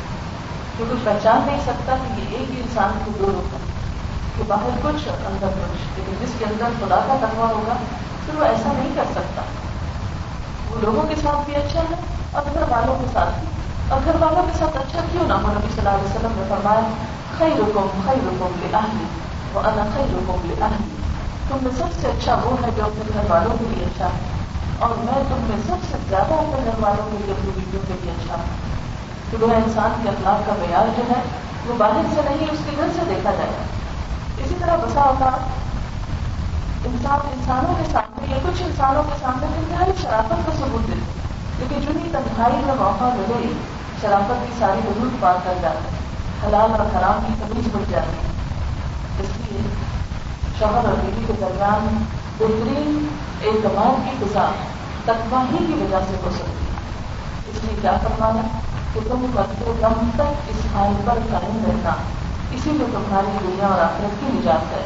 A: کہ کچھ پہچان نہیں سکتا کہ یہ ایک ہی انسان کو دو ہوتا کہ باہر کچھ اور اندر کچھ لیکن جس کے اندر خدا کا تقوا ہوگا، پھر وہ ایسا نہیں کر سکتا۔ وہ لوگوں کے ساتھ بھی اچھا ہے، اور گھر والوں کے ساتھ بھی۔ اور گھر والوں کے ساتھ اچھا کیوں نہ ہو؟ نبی صلی اللہ علیہ وسلم نے فرمایا خی رکم خی رکم لے آہلی وہ خی رکم لے آہلی تم میں سب سے اچھا وہ ہے جو اپنے گھر والوں کے لیے اچھا ہے۔ اور میں تم میں سب سے زیادہ اپنے گھر والوں کے لیے اپنی بیٹیوں کے لیے اچھا ہوں۔ کہ وہ انسان کے اخلاق کا معیار جو ہے، وہ باہر سے نہیں، اس کے گھر سے دیکھا جائے۔ اسی طرح بسا اوقات انسان انسانوں کے سامنے یا کچھ انسانوں کے سامنے انتہائی شرافت کا ثبوت دیتے لیکن جو ہی تنہائی میں موقع ملے، شرافت کی ساری حدود پار کر جاتے حلال اور خراب کی تمیز بڑھ جاتی ہے۔ اس لیے شوہر اور بیوی کے درمیان بہترین اعتماد کی فضا تقوا ہی کی وجہ سے ہو سکتی ہے۔ اس لیے کیا فرمانا کہ تم وقت کم تک اس حال پر قائم رہنا۔ اسی میں تمہاری دنیا اور آخرت کی نجات ہے۔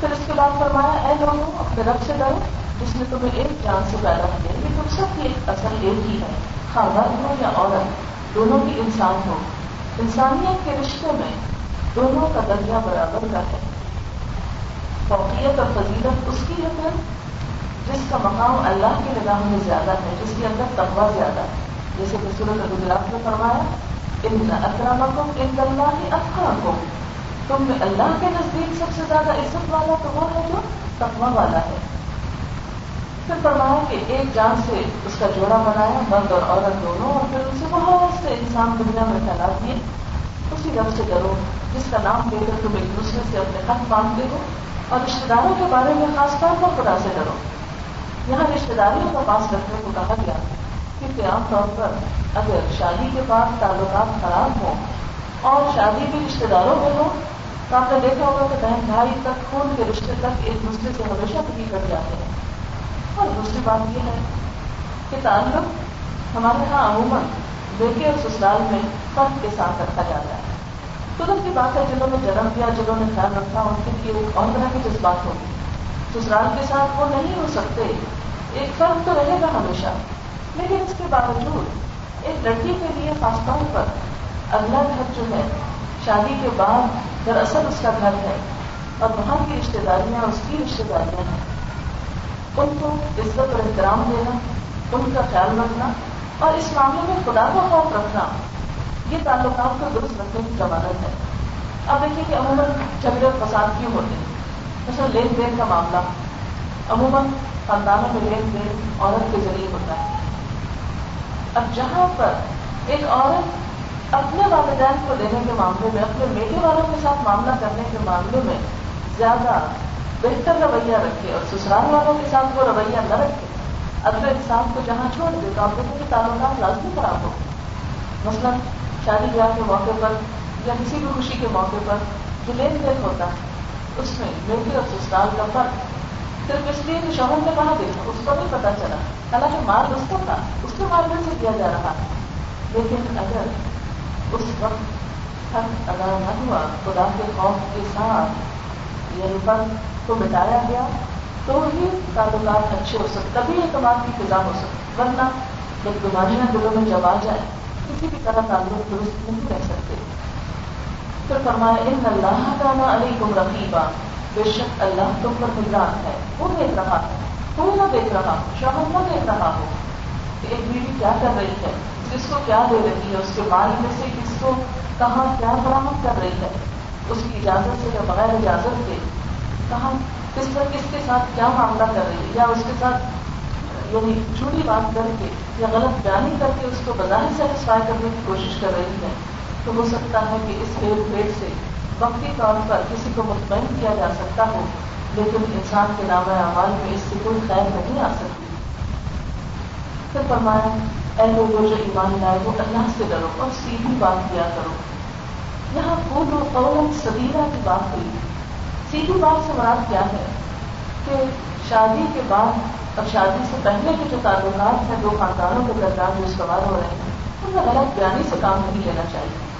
A: پھر اس کے بعد فرمایا، اے لوگوں، اپنے رب سے ڈرو۔ جس نے تمہیں ایک جان سے پیدا کیا، یہ تم سب کی ایک اصل ایک ہی ہے۔ خاندان ہو یا عورت، دونوں کی انسان ہو۔ انسانیت کے رشتے میں دونوں کا درجہ برابر کا ہے۔ فوقیت اور فضیلت اس کی ہے پھر جس کا مقام اللہ کی نگاہ میں زیادہ ہے، جس کے اندر تقوا زیادہ ہے۔ جیسے کہ صورت گجرات میں فرمایا، ان اکرام کو ان اللہ کی افرا کو تم میں اللہ کے نزدیک سب سے زیادہ عزت والا تو وہ ہے جو تقوا والا ہے۔ پھر فرمایا کہ ایک جان سے اس کا جوڑا بنایا مرد اور عورت دونوں، اور پھر ان سے بہت سے انسان دنیا میں پھیلا دیے اسی رب سے ڈرو، جس کا نام لے کر تم ایک دوسرے سے اپنے حق مانگتے ہو، اور رشتے داروں کے بارے میں خاص طور پر خدا سے ڈرو۔ یہاں رشتے داریوں کا پاس رکھنے کو کہا گیا کیونکہ عام طور پر اگر شادی کے بعد تعلقات خراب ہوں اور شادی بھی رشتے داروں میں ہو تو آپ نے دیکھا ہوگا کہ بہن بھائی تک، خون کے رشتے تک ایک دوسرے سے ہمیشہ بھی کر جاتے ہیں۔ اور دوسری بات یہ ہے کہ تعلق ہمارے یہاں عموماً بیٹے اور سسرال میں فرق کے ساتھ رکھا جاتا ہے۔ قدرت کی بات ہے، جنہوں نے جنم دیا، جنہوں نے خیال رکھا، ان کے لیے ایک اور طرح کی جذبات ہوگی سسرال کے ساتھ وہ نہیں ہو سکتے۔ ایک فرق تو رہے گا ہمیشہ۔ لیکن اس کے باوجود ایک لڑکی کے لیے خاص طور پر اگلا گھر جو ہے، شادی کے بعد دراصل اس کا گھر ہے اور وہاں کی رشتے داریاں، اس کی رشتے داریاں ہیں۔ ان کو عزت اور احترام دینا، ان کا خیال رکھنا اور اس معاملے میں خدا کا خوف رکھنا، یہ تعلقات کو درست رکھنے کی ضمانت ہے۔ اب دیکھیے کہ عموماً جھگڑے فساد کیوں ہوتے ہیں؟ جیسے لین دین کا معاملہ عموماً خاندانوں میں لین دین عورت کے ذریعے ہوتا ہے۔ اب جہاں پر ایک عورت اپنے والدین کو دینے کے معاملے میں، اپنے بیٹے والوں کے ساتھ معاملہ کرنے کے معاملے میں زیادہ بہتر رویہ رکھے اور سسرال والوں کے ساتھ وہ رویہ نہ رکھے، اگلے انسان کو جہاں چھوڑ دے تو آپ دیکھیں کہ تعلقات لازمی خراب ہو مثلا شادی بیاہ کے موقع پر یا کسی بھی خوشی کے موقع پر جو لین دین ہوتا ہے اس میں میرے اور سسرال کا فرق صرف اس لیے کہ شوہر نے کہا دیکھا، اس کو نہیں پتا چلا۔ حالانکہ مال اس کو تھا، اس کے مارکیٹ سے کیا جا رہا۔ لیکن اگر اس وقت حق ادا نہ ہوا، خدا کے خوف کے ساتھ یہ رقم کو مٹایا گیا، تو ہی تعلقات اچھے ہو سکتے، تبھی اعتماد کی فضا ہو سکتی۔ ورنہ جب بیماریاں دلوں میں جب آ جائے کسی بھی طرح تعلق درست نہیں رہ سکتے۔ پھر فرمایا، ان اللہ تعالیٰ علی رقیبہ بے شک اللہ تم پر نگران ہے۔ وہ دیکھ رہا ہے۔ کوئی نہ دیکھ رہا ہو شوہر نہ دیکھ رہا ہو کہ ایک بیوی کیا کر رہی ہے؟ کس کو کیا دے رہی ہے؟ اس کے مال میں سے کس کو کہاں کیا برامد کر رہی ہے؟ اس کی اجازت سے یا بغیر اجازت کے کہاں، کس پر کس کے ساتھ کیا معاملہ کر رہی ہے؟ یا اس کے ساتھ یعنی جھوٹی بات کر کے یا غلط بیانی کر کے اس کو بظاہر سیٹسفائی کرنے کی کوشش کر رہی ہے؟ تو ہو سکتا ہے کہ اس ہیر پھیڑ سے وقتی طور پر کسی کو مطمئن کیا جا سکتا ہو، لیکن انسان کے نام اعمال میں اس سے کوئی خیر نہیں آ سکتی۔ پھر فرمایا، اے لوگوں جو ایمان لائے وہ اللہ سے ڈرو اور سیدھی بات کیا کرو۔ یہاں پور و قول سبیرہ کی بات ہوئی۔ سیدھی بات سے مراد کیا ہے؟ کہ شادی کے بعد، اور شادی سے پہلے کے جو تعلقات ہیں دو خاندانوں کے درمیان جو استعمال ہو رہے ہیں، ان میں غلط بیانی سے کام نہیں لینا چاہیے۔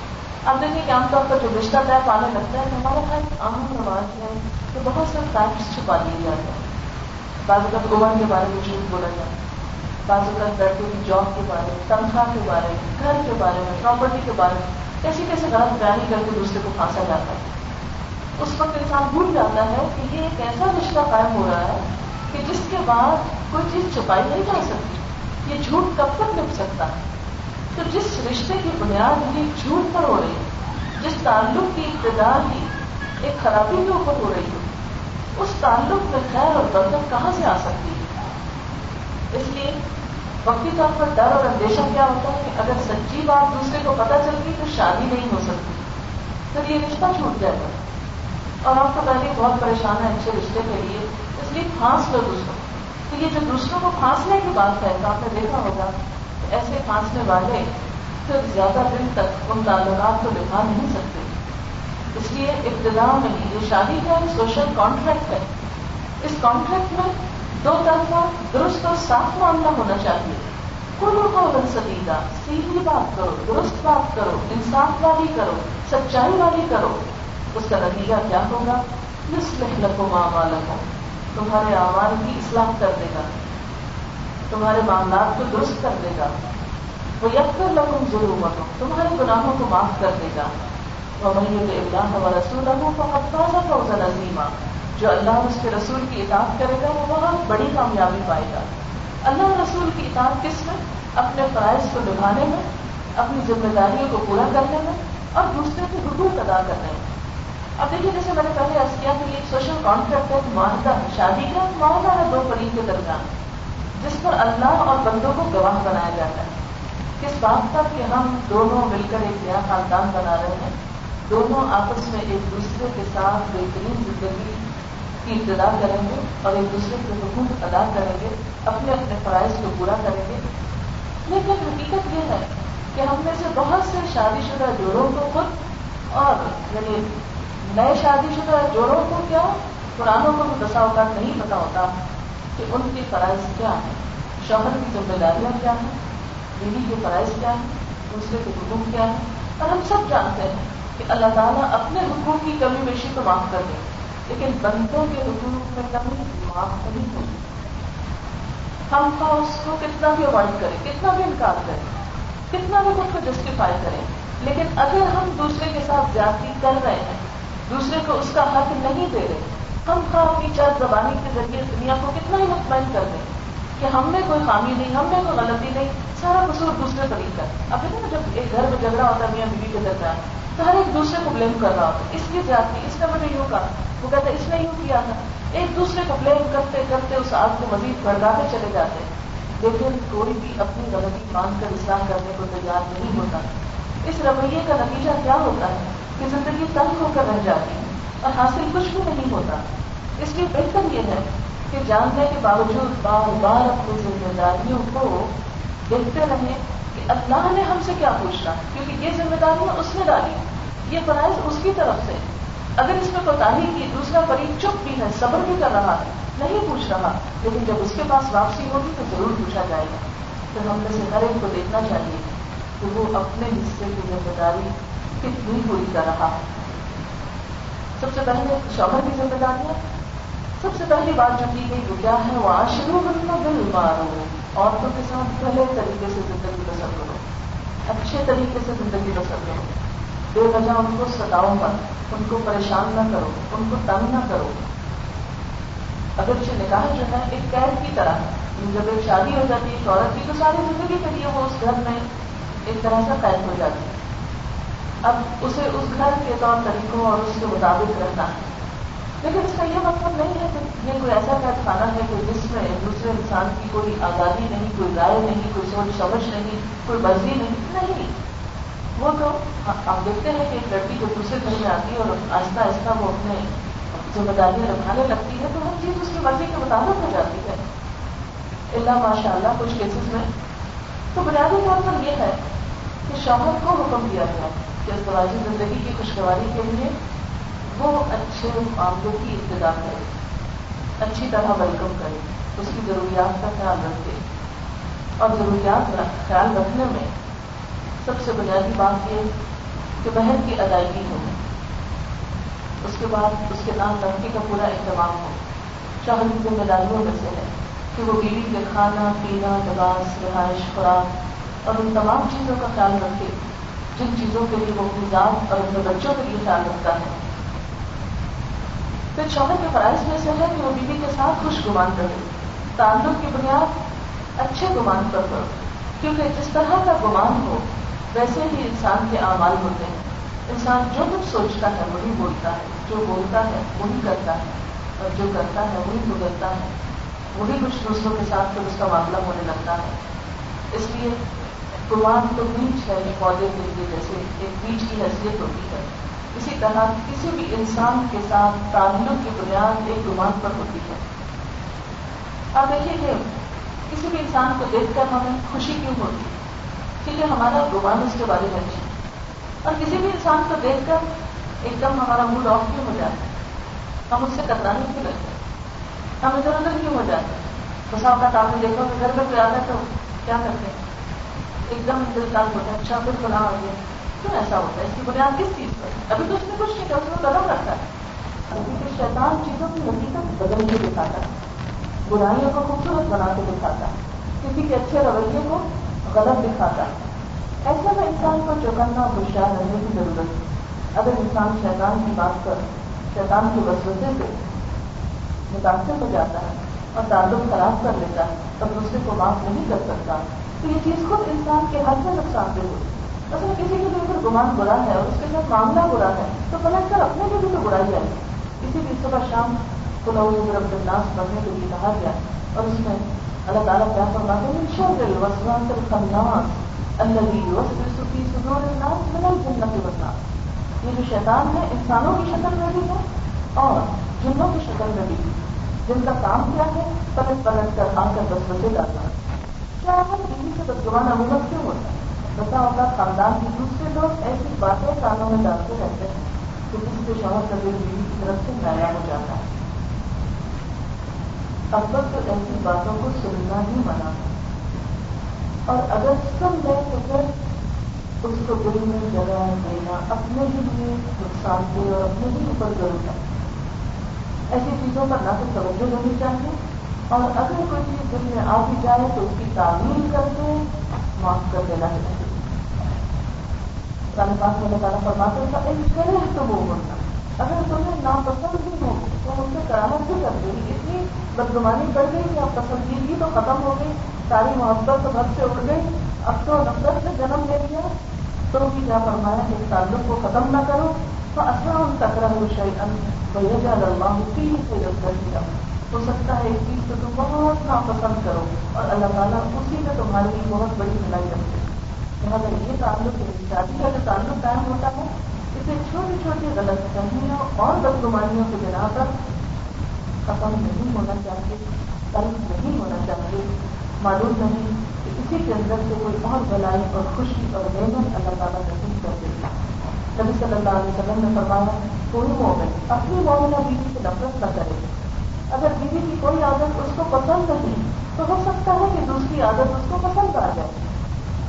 A: اب دیکھیں کہ عام طور پر جو رشتہ طے پانے لگتا ہے تو ہمارا خیال عام رواج ہے کہ بہت سے فیکٹس چھپا لیے جاتے ہیں بعض اوقات عمر کے بارے میں جھوٹ بولا جائے بعض اوقات لڑکے کی جاب کے بارے میں، تنخواہ کے بارے میں، گھر کے بارے میں پراپرٹی کے بارے میں کیسی کیسے غلط بیانی کر کے دوسرے کو پھانسا جاتا ہے۔ اس وقت انسان بھول جاتا ہے کہ یہ ایک ایسا رشتہ قائم ہو رہا ہے کہ جس کے بعد کوئی چیز چھپائی نہیں جا سکتی۔ یہ جھوٹ کب تک لپ سکتا ہے؟ تو جس رشتے کی بنیاد ہی جھوٹ پر ہو رہی ہے، جس تعلق کی ابتدا ہی ایک خرابی کے اوپر ہو رہی ہے، اس تعلق میں خیر اور برکت کہاں سے آ سکتی ہے؟ اس لیے وقتی طور پر ڈر اور اندیشہ کیا ہوتا ہے کہ اگر سچی بات دوسرے کو پتہ چلتی تو شادی نہیں ہو سکتی، پھر یہ رشتہ چھوٹ جائے گا اور آپ کو پہلے بہت پریشان ہے اچھے رشتے کے لیے، اس لیے پھانس لو دوسروں تو یہ جو دوسروں کو پھانسنے کی بات ہے، تو آپ نے دیکھا ہوگا ایسے پھانسنے والے پھر زیادہ دن تک ان تعلقات کو نبھا نہیں سکتے۔ اس لیے ابتدا میں ہی یہ شادی کا ایک سوشل کانٹریکٹ ہے۔ اس کانٹریکٹ میں دو طرفہ درست اور صاف معاملہ ہونا چاہیے۔ کلو کو بن سکیگا سیدھی بات کرو، درست بات کرو، انصاف والی کرو، سچائی والی کرو۔ اس کا نتیجہ کیا ہوگا؟ نسل لکھو ماں والا تمہارے آواز کی اصلاح کر دے گا۔ تمہارے معاملات کو درست کر دے گا۔ وہ یکر لکم ضرور تمہارے گناہوں کو معاف کر دے گا۔ وہ کے اللہ و رسول فوزا نظیمہ جو اللہ اس کے رسول کی اطاعت کرے گا، وہ بہت بڑی کامیابی پائے گا۔ اللہ رسول کی اطاعت کس میں؟ اپنے فرائض کو نبھانے میں، اپنی ذمہ داریوں کو پورا کرنے میں اور دوسرے کے حقوق ادا کرنے میں۔ اب دیکھیے، جیسے میں نے پہلے ایسا کیا کہ ایک سوشل کانٹریکٹ ہے، معاہدہ ہے شادی کا معاہدہ ہے دو فریق کے درمیان۔ جس پر اللہ اور بندوں کو گواہ بنایا جاتا ہے۔ کس بات پر کہ ہم دونوں مل کر ایک نیا خاندان بنا رہے ہیں؟ دونوں آپس میں ایک دوسرے کے ساتھ بہترین زندگی کی ابتدا کریں گے اور ایک دوسرے کے حقوق ادا کریں گے، اپنے اپنے فرائض کو پورا کریں گے۔ لیکن حقیقت یہ ہے کہ ہم میں سے بہت سے شادی شدہ جوڑوں کو خود اور یعنی نئے شادی شدہ جوڑوں کو کیا؟ پرانوں کو بھی بسا اوقات نہیں پتا ہوتا۔ کہ ان کے فرائض کیا ہیں؟ شوہر کی ذمہ داریاں کیا ہیں؟ بیوی کے فرائض کیا ہیں؟ دوسرے کے حقوق کیا ہیں؟ اور ہم سب جانتے ہیں کہ اللہ تعالیٰ اپنے حقوق کی کمی بیشی کو معاف کر دیں لیکن بندوں کے حقوق میں کمی معاف نہیں ہوگی ہم کا اس کو کتنا بھی اوائڈ کریں، کتنا بھی انکار کریں، کتنا بھی خود کو جسٹیفائی کریں، لیکن اگر ہم دوسرے کے ساتھ زیادتی کر رہے ہیں، دوسرے کو اس کا حق نہیں دے رہے ہم خواہ اپنی چار زبانی کے ذریعے دنیا کو کتنا ہی مطمئن کر دیں کہ ہم میں کوئی خامی نہیں، ہم میں کوئی غلطی نہیں، سارا قصور دوسرے طریق کا اب دیکھیں نا، جب ایک گھر میں جھگڑا ہوتا ہے، میاں بیوی کے درمیان، تو ہر ایک دوسرے کو بلیم کر رہا ہوتا ہے۔ اس کی زیادتی اس کا میں نے یوں کہا وہ کہتا ہے، اس نے یوں کیا تھا۔ ایک دوسرے کو بلیم کرتے کرتے اس آگ کو مزید بڑھاتے چلے جاتے ہیں۔ لیکن کوئی بھی اپنی غلطی مان کر اصلاح کرنے کو تیار نہیں ہوتا۔ اس رویے کا نتیجہ کیا ہوتا ہے؟ کہ زندگی تنگ ہو کر رہ جاتی ہے۔ اور حاصل کچھ بھی نہیں ہوتا۔ اس لیے بہتر یہ ہے کہ جاننے کے باوجود بار بار اپنی ذمہ داریوں کو دیکھتے رہیں کہ اللہ نے ہم سے کیا پوچھنا کیونکہ یہ ذمہ داریاں اس نے ڈالی۔ یہ فرائض اس کی طرف سے۔ اگر اس میں کوتاہی کی دوسرا فریق چپ بھی ہے، صبر بھی کر رہا ہے، نہیں پوچھ رہا، لیکن جب اس کے پاس واپسی ہوگی تو ضرور پوچھا جائے گا۔ پھر ہم میں سے ہر ایک کو دیکھنا چاہیے کہ وہ اپنے حصے کی ذمہ داری کتنی پوری کر رہا ہے۔ سب سے پہلے شوہر کی ذمہ داریاں۔ سب سے پہلی بات جو کی گئی وہ کیا ہے؟ وہ آشرو بننا دل مارو عورتوں کے ساتھ پہلے طریقے سے زندگی بسر کرو۔ اچھے طریقے سے زندگی بسر کرو۔ بے وجہ ان کو ستاؤ مت ان کو پریشان نہ کرو، ان کو تنگ نہ کرو۔ اگرچہ نکاح جو ہے ایک قید کی طرح، جب ایک شادی ہو جاتی ہے ایک عورت کی تو ساری زندگی کے لیے وہ اس گھر میں ایک طرح سے قید ہو جاتی ہے۔ اب اسے اس گھر کے طور طریقوں اور اس کے مطابق رہنا ہے لیکن اس کا یہ مطلب نہیں ہے کہ یہ کوئی ایسا قید خانہ ہے کہ جس میں دوسرے انسان کی کوئی آزادی نہیں، کوئی رائے نہیں، کوئی سوچ سمجھ نہیں، کوئی مرضی نہیں۔ نہیں۔ وہ تو ہاں، آپ دیکھتے ہیں کہ ایک لڑکی جو دوسرے گھر میں آتی ہے اور آہستہ آہستہ وہ اپنے ذمہ داریاں نبھانے لگتی ہے تو ہر چیز اس کی مرضی کے مطابق ہو جاتی ہے۔ اللہ ماشاء اللہ کچھ کیسز میں تو بنیادی طور پر یہ ہے کہ شوہر کو حکم دیا گیا۔ کہ اس زندگی کی خوشگواری کے لیے وہ اچھے معاملوں کی ابتدا کرے، اچھی طرح ویلکم کرے، اس کی ضروریات کا خیال رکھے اور ضروریات کا خیال رکھنے میں سب سے بنیادی بات یہ کہ بہن کی ادائیگی ہو، اس کے بعد اس کے نام لڑکی کا پورا اہتمام ہو۔ شہر کی ذمہ داریوں میں سے ہے کہ وہ بیوی کے کھانا، پینا، لباس، رہائش، خوراک اور ان تمام چیزوں کا خیال رکھے۔ جن چیزوں کے لیے وہ اپنی ذات اور اپنے بچوں کے لیے خیال رکھتا ہے۔ پھر شوہر کے فرائض میں سے ہے کہ وہ بیوی کے ساتھ خوش گمان رہے تعلق کی بنیاد اچھے گمان پر کرو کیونکہ جس طرح کا گمان ہو، ویسے ہی انسان کے اعمال ہوتے ہیں۔ انسان جو کچھ سوچتا ہے، وہی بولتا ہے۔ جو بولتا ہے، وہی کرتا ہے۔ اور جو کرتا ہے، وہی گزرتا ہے۔ وہی کچھ دوسروں کے ساتھ پھر اس کا معاملہ ہونے لگتا ہے۔ اس لیے قرآن تو بیچ ہے پودے کے لیے جیسے ایک بیچ کی حیثیت ہوتی ہے۔ اسی طرح کسی بھی انسان کے ساتھ تعلق کی بنیاد ایک گمان پر ہوتی ہے۔ آپ دیکھیے کہ کسی بھی انسان کو دیکھ کر ہمیں خوشی کیوں ہوتی کیونکہ ہمارا گمان اس کے بارے میں اچھا اور کسی بھی انسان کو دیکھ کر ایک دم ہمارا موڈ آف کیوں ہو جاتا ہے؟ ہم اس سے کترانے کیوں لگتے ہیں؟ ہم ادھر ادھر کیوں ہو جاتے ہیں؟ بسا کا کام دیکھو کہ گھر میں کوئی آتا تو کیا کرتے ہیں؟ ایک دم دل کام ہوتا ہے اچھا پھر کھلا ہو گیا۔ کیوں ایسا ہوتا ہے؟ اس کی بنیاد کس چیز پر؟ ابھی تو اس نے کچھ نہیں کیا اس میں قدم رکھتا ہے۔ ابھی تو شیطان چیزوں کی حقیقت بدل کے دکھاتا ہے۔ برائیوں کو خوبصورت بنا کے دکھاتا ہے۔ کسی کے اچھے رویے کو غلط دکھاتا ہے۔ ایسے میں انسان کو چوکنا اور ہوشیار رہنے کی ضرورت ہے۔ اگر انسان شیطان کی بات کر شیطان کی وسوسے سے متاثر ہو جاتا ہے اور تعلق خراب کر لیتا ہے، تب دوسرے کو معاف نہیں کر سکتا۔ تو یہ چیز خود انسان کے حل سے نقصان دہ ہوتی اصل کسی کے بھی اوپر گمان برا ہے اور اس کے ساتھ معاملہ برا ہے، تو پلٹ کر اپنے کے بھی تو برائی آئے کسی بھی صبح شام کو لوگ عبد الناس پڑھنے کے لیے کہا گیا۔ اور اس میں اللہ تعالیٰ کیا فرماتے ہیں؟ شور وسوان خناس صدور الناس من الجنة والنار۔ یہ جو شیطان ہے، انسانوں کی شکل میں بھی ہے اور جنوں کی شکل میں بھی۔ جن کا کام کیا ہے، پلٹ پلٹ کر آ کر بس بسے ڈالنا کیا ہم بیوی سے بدگمان عمومت کیوں ہوتا ہے بتا ہوتا خاندان کے دوسرے لوگ ایسی باتیں کانوں میں ڈالتے رہتے ہیں کہ جس سے شوہر کا دل بیوی کی طرف سے نیا ہو جاتا ہے اب تک تو ایسی باتوں کو سننا ہی منع ہے اور اگر سن لے تو پھر اس کو دل میں جگہ دینا اپنے ہی لیے نقصان دے اور اپنے ہی اوپر ضرور ہے ایسی چیزوں پر نہ تو توجہ دینی چاہیے اور اگر کوئی چیز دل میں آ بھی جائے تو اس کی تعمیر کر کے معاف کر دینا چاہیے۔ تعلیم پاس میں تعالیٰ فرماتے تھا ایک کرے تو وہ ہونا اگر تمہیں ناپسند بھی ہو، تو ان سے کراہت بھی کر دے گی اتنی بدگمانی کر گئی کہ اب پسندیدگی تو ختم ہو گئی، ساری محبت تو سے اڑ گئی۔ اب تو نفرت سے جنم لے لیا۔ تو بھی کیا فرمایا؟ اس تعلق کو ختم نہ کرو۔ تو اصل ان تکرا ہو شاید بھیا اللہ تین سے رکھ دیا ہو سکتا ہے ایک چیز کو تم بہت ناپسند کرو اور اللہ تعالیٰ اسی میں تمہارے لیے بہت بڑی بھلائی کرتے لہٰذا یہ تعلق ہے، شادی کا جو تعلق قائم ہوتا ہے، اسے چھوٹی چھوٹی غلط فہمیوں اور بدگمانیوں کی بنا کر ختم نہیں ہونا چاہیے قلب نہیں ہونا چاہیے۔ معلوم نہیں کہ اسی کے اندر سے کوئی اور بلائی اور خوشی اور نعمت اللہ تعالیٰ نصیب کر دیتا نبی صلی اللہ علیہ وسلم نے فرمایا، کوئی مومن اپنی مومنہ بیوی سے نفرت نہ کرے۔ اگر بیوی کی کوئی عادت اس کو پسند نہیں، تو ہو سکتا ہے کہ دوسری عادت اس کو پسند آ جائے۔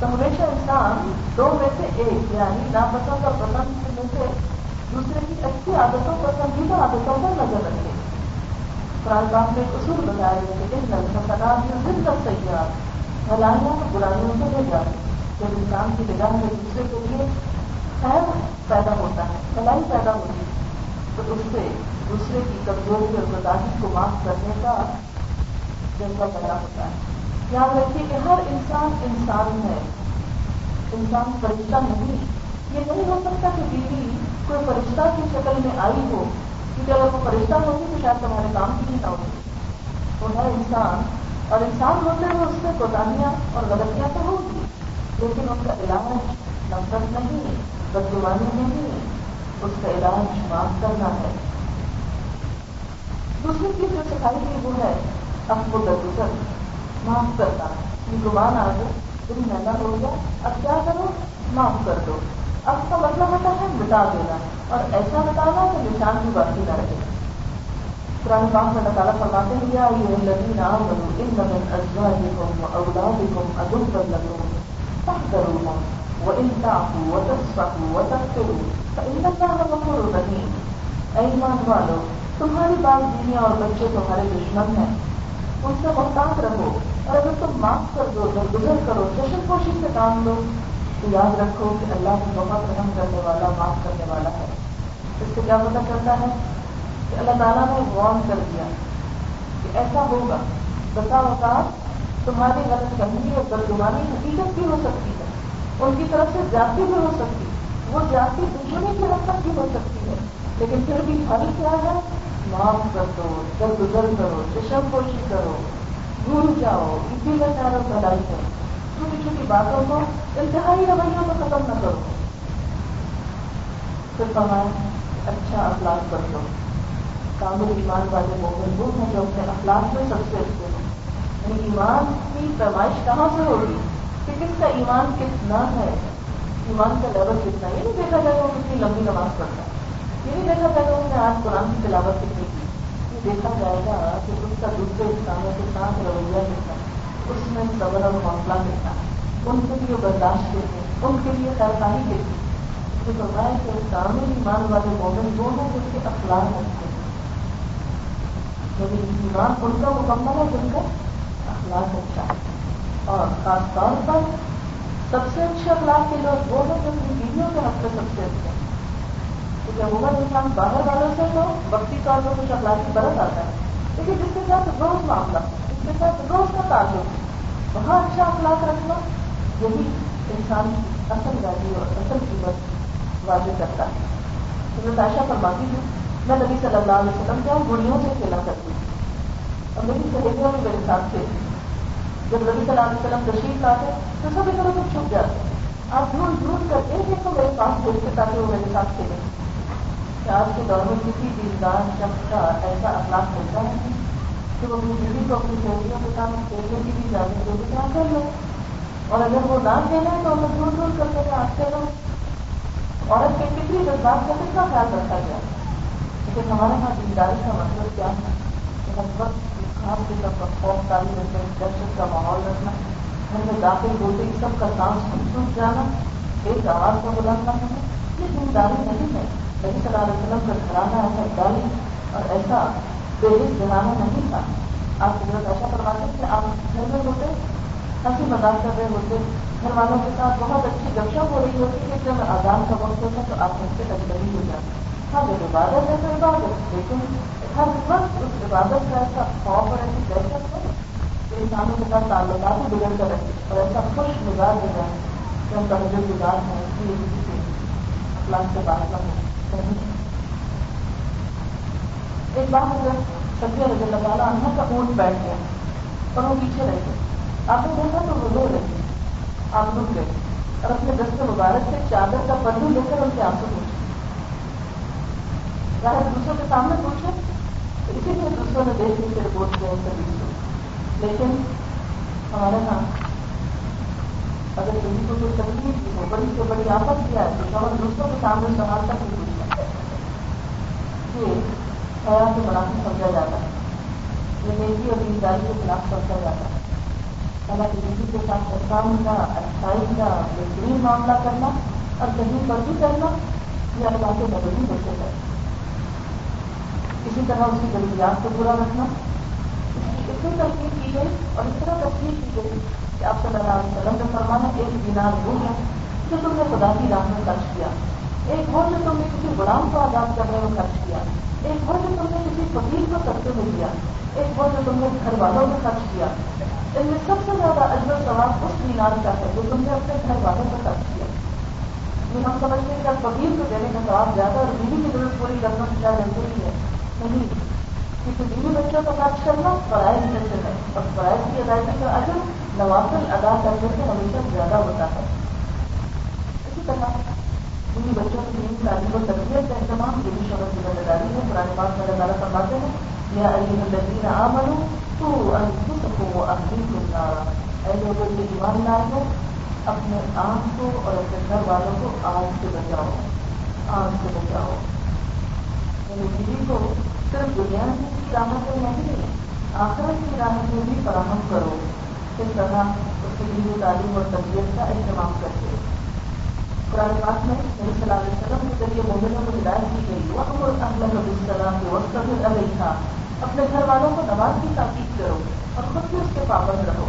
A: تو ہمیشہ انسان دو میں سے ایک یعنی ناپسند اور پسند میں سے دوسرے کی اچھی عادتوں پسندیدہ عادتوں پر نظر رکھے۔ قرآن پاک نے ایک اصول بتایا ہے کہ ان فسادات میں زندہ سیاح، بھلائیاں، برائیوں سے لے جاتے جب انسان کی نگاہ میں دوسرے کے لیے خیر پیدا ہوتا ہے، بھلائی پیدا ہوتی ہے، تو اس سے دوسرے کی کمزوری اور گداہی کو معاف کرنے کا جذبہ پیدا ہوتا ہے۔ یاد رکھیے کہ ہر انسان انسان ہے۔ انسان فرشتہ نہیں۔ یہ نہیں ہو سکتا کہ بیوی کوئی فرشتہ کی شکل میں آئی ہو، کیونکہ اگر وہ فرشتہ ہوگی تو شاید تمہارے کام کی نہ ہوگی۔ وہ ہے انسان، اور انسان ہوتے ہیں اس سے کوتاہیاں اور غلطیاں تو ہوگی لیکن ان کا علاج نفرت نہیں بدگوانی نہیں، اس کا علاج معاف کرنا ہے۔ دوسری چیز جو سکھائی گئی وہ ہے اب کو گزر معاف کرنا گمان آ گئے تم مہنگا ہو گیا اب کیا کرو معاف کر دو اب کا مطلب ہوتا ہے مٹا دینا اور ایسا بتانا کہ نشان بھی باقی نہ رہے قرآن پاک میں اللہ تعالیٰ فرماتے ہیں یا یہ الذین آمنوا ان لگن ازوا لکھم اولا لکھم ادب کر لگو تب من ازواجکم و اولادکم عدوا لکم فاحذروهم وان تعفوا وتصفحوا وتغفروا فان الله غفور رحیم اے ایمان والو تمہاری بات بیویاں اور بچے تمہارے دشمن ہیں۔ ان سے محتاط رہو اور اگر تم معاف کر دو گزر کرو، جشن کوشش سے کام لو۔ تو یاد رکھو کہ اللہ کی بہت رحم کرنے والا، معاف کرنے والا ہے۔ اس سے کیا پتا چلتا ہے کہ اللہ تعالیٰ نے وارن کر دیا کہ ایسا ہوگا۔ بتا اوقات تمہاری غلط فہمی اور ترجمانی حقیقت بھی ہو سکتی ہے۔ ان کی طرف سے جاتی بھی ہو سکتی۔ وہ جاتی دشمنی کی حد تک بھی ہو سکتی ہے۔ لیکن پھر بھی حل کیا ہے؟ معاف کر دو در گزر کرو چشم پوشی کرو۔ بھول جاؤ اسی کا چاروں بھلائی کرو۔ چھوٹی چھوٹی باتوں کو انتہائی رویوں کو ختم نہ کرو۔ پھر فرمائیں اچھا اخلاق کر دو کامل ایمان والے مومن وہ ہیں جو اپنے اخلاق میں سب سے اچھے ہیں۔ یعنی ایمان کی پیمائش کہاں سے ہوگی کہ کس کا ایمان کتنا ہے؟ ایمان کا لیول کتنا یہ یعنی نہیں دیکھا جائے گا وہ کتنی لمبی نماز پڑھتا ہے۔ یہ نہیں دیکھا جائے گا اس نے آج قرآن کی تلاوت کتنی دیکھا جائے گا کہ اس کا دوسرے انسانوں کے ساتھ رویہ کتنا اس میں صبر اور حوصلہ کتنا ان کے لیے برداشت کتنے ان کے لیے سرکاری کتنی جو فرمایا کہ کامل ایمان والے مومن وہ ہیں جس کے اخلاق ہوتے ہیں۔ لیکن ایمان ان کا مکمل ہے، جن کا اخلاق اچھا ہے۔ اور خاص طور پر سب سے اچھے اخلاق کے لوگ وہ ہیں جو اپنی بیویوں کے حق سے سب سے اچھے ہیں۔ عموماً انسان باہر والوں سے تو وقتی طور پر کچھ اخلاقی برت آتا ہے۔ لیکن جس کے ساتھ روز معاملہ، جس کے ساتھ روز کا تعلق، وہاں اچھا اخلاق رکھنا، یہی انسان کی اصل ویلو اور اصل قیمت واضح کرتا ہے۔ تو میں تاشا فرماتی ہوں، میں نبی صلی اللہ علیہ وسلم کیا ہاں گڑیوں سے کھیلا کرتی تھی اور میری سہیلیاں بھی میرے ساتھ تھے جب نبی صلی اللہ علیہ وسلم تشریف لاتے تو سب ادھر ادھر چھپ جاتے آپ ڈھونڈ ڈھونڈ کر ایک ایک کو میرے پاس بھیجتے تاکہ وہ میرے ساتھ کھیلے۔ کہ آج کے دور میں کسی دیندار شخص کا ایسا اخلاق ملتا ہے کہ وہ اپنی بیوی کو اپنی سہیلیوں کے ساتھ کھیلنے کی بھی اجازت دے کیا کر لیں اور اگر وہ نہ کھیلیں تو ہمیں ڈھونڈ ڈھونڈ کر کے آج کے لوگ عورت کے کتنی جذبات کا کتنا خیال رکھا جائے؟ لیکن ہمارے یہاں دینداری کا مطلب کیا ہے؟ کہ ہر وقت خاص کی سب کا خوف تاری رکھنا دہشت کا ماحول رکھنا، گھر میں داخل ہوتے ہی سب کا سانس ٹوٹ جانا، ایک آواز کو بلند نہ ہونا یہ دینداری نہیں ہے۔ نبی صلی اللہ علیہ وسلم کا گھرانا ایسا ڈالی اور ایسا بے حص گھرانا نہیں تھا۔ آپ حضرت ایسا کرواتے کہ آپ گھر میں ہوتے ہنسی مذاق کر رہے ہوتے۔ گھر والوں کے ساتھ بہت اچھی گپشپ ہو رہی ہوتی کہ جب آزاد کا وقت ہوتا تو آپ گھر سے اجنبی ہو جاتے۔ ہاں جب عبادت ہے تو عبادت، لیکن ہر وقت اس عبادت کا ایسا خوف اور ایسی دہشت ہو کہ انسانوں کے ساتھ تعلقات ہی بگڑ کر رکھے اور ایسا خوش مزاج ہو جائے کہ ہم توجہ گزار ہیں اس لیے کسی سے اخلاق سے باہر نہ ہو۔ ایک بات اگر سبھی رضی اللہ تعالیٰ عنہ کا اونٹ بیٹھ گیا اور وہ پیچھے رہ گئے۔ آپ نے دیکھا تو وہ رو رہے آپ رک گئے۔ اور اپنے دست مبارک سے چادر کا پلو لے کر ان کے آنسو پوچھے ظاہر دوسروں کے سامنے پوچھے اسی لیے دوسروں نے دیکھ کے رپورٹ کیا لیکن ہمارے یہاں اگر کسی کو کوئی تکلیف ہو، بڑی سے بڑی آفت کیا ہے، تو شوہر دوستوں کے سامنے سوال تک نہیں پوچھتا یہ خیال کے مناسب سمجھا جاتا ہے۔ یہ نیکی اور دینداری کے خلاف سمجھا جاتا ہے۔ اللہ کی کسی کے ساتھ احسان کا، اچھائی کا، بہترین معاملہ کرنا اور کہیں پر بھی کرنا، یہ اللہ کے بدلی بچے ہے اسی طرح اس کی ضروریات کو پورا رکھنا۔ اتنی تفصیل کی گئی اور اس طرح تفصیل کی گئی کہ آپ صلی اللہ علیہ وسلم نے فرمانا ایک دینار وہ ہے جو تم نے خدا کی راہ میں خرچ کیا۔ ایک وہ جو تم نے کسی غلام کو آزاد کرنے میں خرچ کیا۔ ایک وہ جو تم نے کسی فقیر کو سستے میں دیا ایک وہ جو تم نے گھر والوں میں خرچ کیا۔ ان میں سب سے زیادہ اجر سواب اس دینار کا ہے جو تم نے اپنے گھر والوں کو خرچ کیا۔ یہ ہم سمجھتے ہیں کہ فقیر کو دینے کا سواب زیادہ اور بیوی کی ضرورت پوری کرنا کیا ضروری ہے۔ نہیں کیونکہ بیوی بچوں کو خرچ کرنا فرائض میں سے ہے اور فرائض کی ادائیگی کا اجر نوافل ادا کرنے سے ہمیشہ زیادہ ہوتا ہے اسی طرح بیوی بچوں کی دینی تعلیم و تربیت کا اہتمام یہ بھی شہر کی ذمہ داری ہے پرانے پاس میں اللہ فرماتے ہیں یا علی الدین عامل تو انفسکم و اہلیکم نارا اے لوگوں کے ایمان لائے ہو اپنے آنکھ کو اور اپنے گھر والوں کو آگ سے بچاؤ آگ سے بچاؤ یعنی بیوی کو صرف دنیا کی راحت نہیں آخرت کی راحت میں بھی فراہم کرو اس طرح اس کے لیے تعلیم اور تربیت کا اہتمام کرتے قرآن پاک میں نبی صلی اللہ علیہ وسلم کے ذریعے مومنوں کو ہدایت کی گئی وہ اور احمد نبی السلام کے وقت علیہ تھا اپنے گھر والوں کو نماز کی تاکید کرو اور خود بھی اس کے پابند رہو۔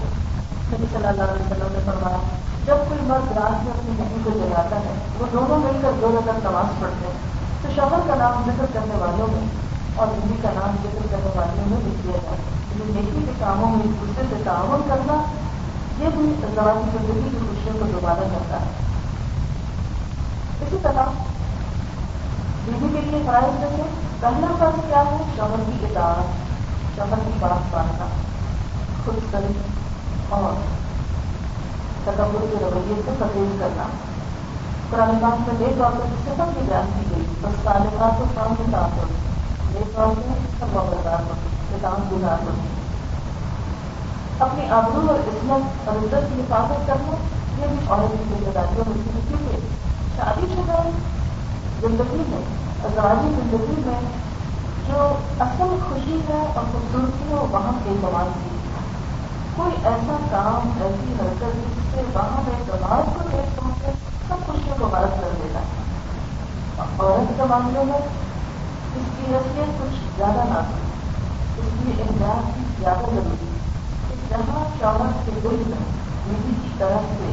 A: نبی صلی اللہ علیہ وسلم نے فرمایا، جب کوئی مرد رات میں اپنی بیوی کو جگاتا ہے، وہ دونوں مل کر دو نظر نماز پڑھتے ہیں۔ تو شوہر کا نام ذکر کرنے والوں میں اور ہندی کا نام ذکر کرنے والوں میں لکھ دیا جائے یہ نیکی کے کاموں میں ایک دوسرے سے تعاون کرنا، یہ بھی زبانی زندگی کی خوشیوں کو دوبارہ کرتا ہے۔ اسی طرح بیوی کے لیے فرائض میں سے پہلا فرض کیا ہے؟ شوہر کی اطاعت شوہر کی بات ماننا خود سری اور تکبر کے رویے سے پرہیز کرنا۔ قرآن پاک میں دیکھ اور صفت کی بیان کی گئی۔ بس تعلقات کو کام کے ساتھ اپنی آبرو اور عصمت اور عزت کی حفاظت کرنا، یہ بھی عورت کی ذمہ داریوں میں سے کیونکہ شادی شدہ زندگی میں ازواجی زندگی میں، جو اصل خوشی ہے اور خوبصورتی ہے وہاں کے زبان کی۔ کوئی ایسا کام، ایسی حرکت جس سے وہاں میں دماغ کو دیکھ پہنچے، سب خوشیوں کو غلط کر دیتا ہے۔ عورت کے معاملے میں اس کی حیثیت کچھ زیادہ نہ اس کی احتیاط کی زیادہ ضروری ہے جہاں شوہر کے دل میں بیوی کی طرف سے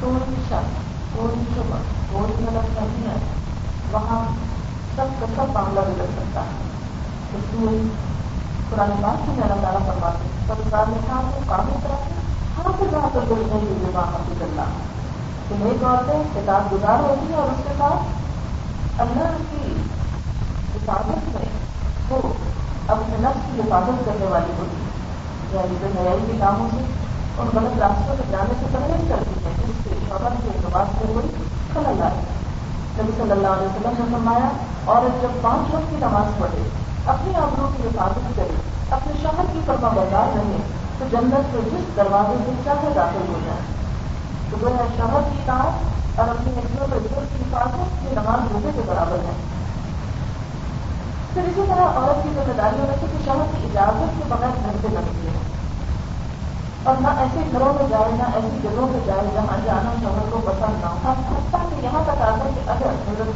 A: کوئی شک کوئی شبہ کوئی غلط نہیں ہے وہاں سب کا سب معاملہ بگڑ سکتا ہے۔ اس لیے پرانے بات سے اللہ تعالیٰ فرماتے ہیں سب سارے کام کو کام طرح ہر سے جہاں پر دل نہیں ملے وہاں حاصل کرنا کہ نئی عورتیں کتاب گزار ہوتی ہیں اور اس کے ساتھ اللہ کی حفاظت میں وہ اپنے نفس کی حفاظت کرنے والی ہوتی ہے یعنی بے حیائی کے کاموں سے ان غلط راستوں سے جانے سے پرہیز کرتی ہے جس سے شوہر کے اعتبار سے کوئی خلل آئے نبی صلی اللہ علیہ وسلم نے فرمایا عورت جب پانچ وقت کی نماز پڑھے، اپنی آبروں کی حفاظت کرے، اپنے شوہر کی فرما بردار رہے، تو جنت سے جس دروازے سے چاہے داخل ہو جائے۔ تو وہ ہے شوہر کی کام اور اپنی نسلوں پر عزت کی حفاظت یہ نماز روزے کے برابر ہے۔ پھر اسی طرح عورت کی ذمہ داریوں میں سے کہ شوہر کی اجازت کے بغیر گھر سے نکلتی ہے اور نہ ایسے گھروں میں جائے نہ ایسی جگہوں پہ جائے جہاں جانا شوہر کو پسند نہ ہو۔ حتیٰ کہ یہاں تک آتا کہ اگر حضرت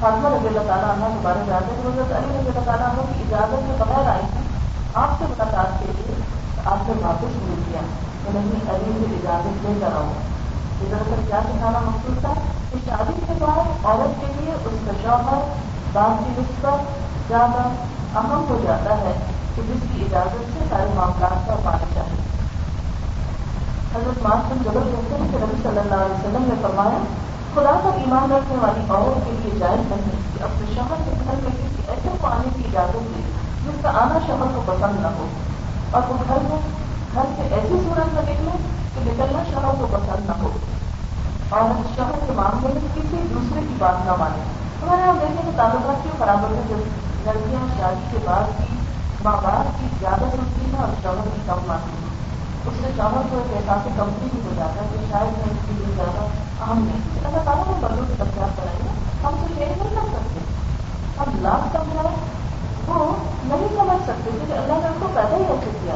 A: فاطمہ رضی اللہ تعالیٰ عنہ کے بارے میں آتے تو حضرت علی رضی اللہ تعالیٰ عنہ کی اجازت کے بغیر آئی تھی آپ سے ملاقات کے لیے آپ سے واپس مل کیا۔ تو نہیں علی سے اجازت لے کر آؤں یہ دراصل کیا سکھانا مقصود تھا کہ شادی کے بعد عورت کے لیے اس کا شوہر بات کی نسبت زیادہ اہم ہو جاتا ہے کہ جس کی اجازت سے سارے معاملات کا پانا چاہیے۔ حضرت ماسٹر جبر کہتے ہیں کہ نبی صلی اللہ علیہ وسلم نے فرمایا، خدا پر ایمان رکھنے والی عورت کے لیے جائز نہیں کہ اپنے شوہر کے گھر میں کسی ایسے کو آنے کی اجازت دے جس کا آنا شوہر کو پسند نہ ہو۔ اور وہ گھر میں گھر سے ایسی صورت میں نکلے کہ نکلنا شوہر کو پسند نہ ہو۔ اور شوہر کے معاملے میں کسی دوسرے کی بات نہ مانے ہمارے یہاں دیکھیں کہ تعلقات کیوں خراب ہوتے ہیں؟ لڑکیاں شادی کے بعد بھی ماں باپ کی زیادہ سنتی ہیں اور شوہر کی کم مانتی ہیں۔ اس سے شوہر کو ایک احساس کمپنی بھی ہو جاتا ہے کہ شاید میں اس کے لیے زیادہ اہم نہیں اللہ تعالیٰ ہم بندوں کی تفصیلات کرائیں گے ہم تو یہ نہیں کر سکتے۔ ہم لاکھ سمجھائیں وہ نہیں سمجھ سکتے کیونکہ اللہ نے ان کو پیدا ہی ایسے کیا۔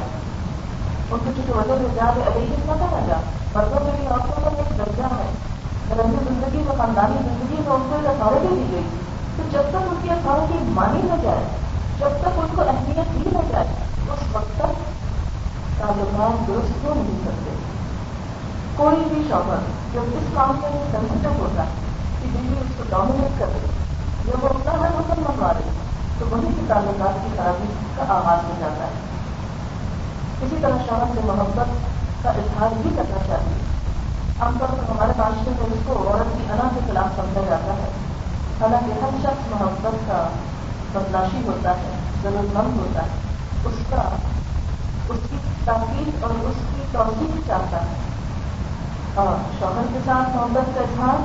A: ان کی کسی وجہ سے زیادہ ابھی پتہ نہ جا مردوں میں بھی عورتوں کا ایک درجہ ہے۔ رنگ زندگی میں خاندانی زندگی میں ان کو ایک اتارٹی دی گئی۔ تو جب تک ان کی مانی نہ جائے، جب تک ان کو اہمیت دی نہ جائے، اس وقت تک تعلقات درست کیوں نہیں کرتے؟ کوئی بھی شوہر جب اس کام میں سینسٹو ہوتا ہے کہ بیوی اس کو ڈومینیٹ کر رہی جب وہ اپنا ہر مسلم منگوا رہی تو وہیں کی تعلقات کی خرابی کا آغاز ہو جاتا ہے۔ اسی طرح شوہر سے محبت کا اظہار بھی کرنا چاہیے۔ عام طور پر ہمارے معاشرے میں اس کو عورت کی انا کے خلاف سمجھا جاتا ہے۔ حالانکہ ہر شخص محبت کا بدلاشی ہوتا ہے ضرورت مند ہوتا ہے۔ اس کا، اس کی تاکید اور اس کی توسیع چاہتا ہے۔ اور شوہر کے ساتھ محبت کا اظہار،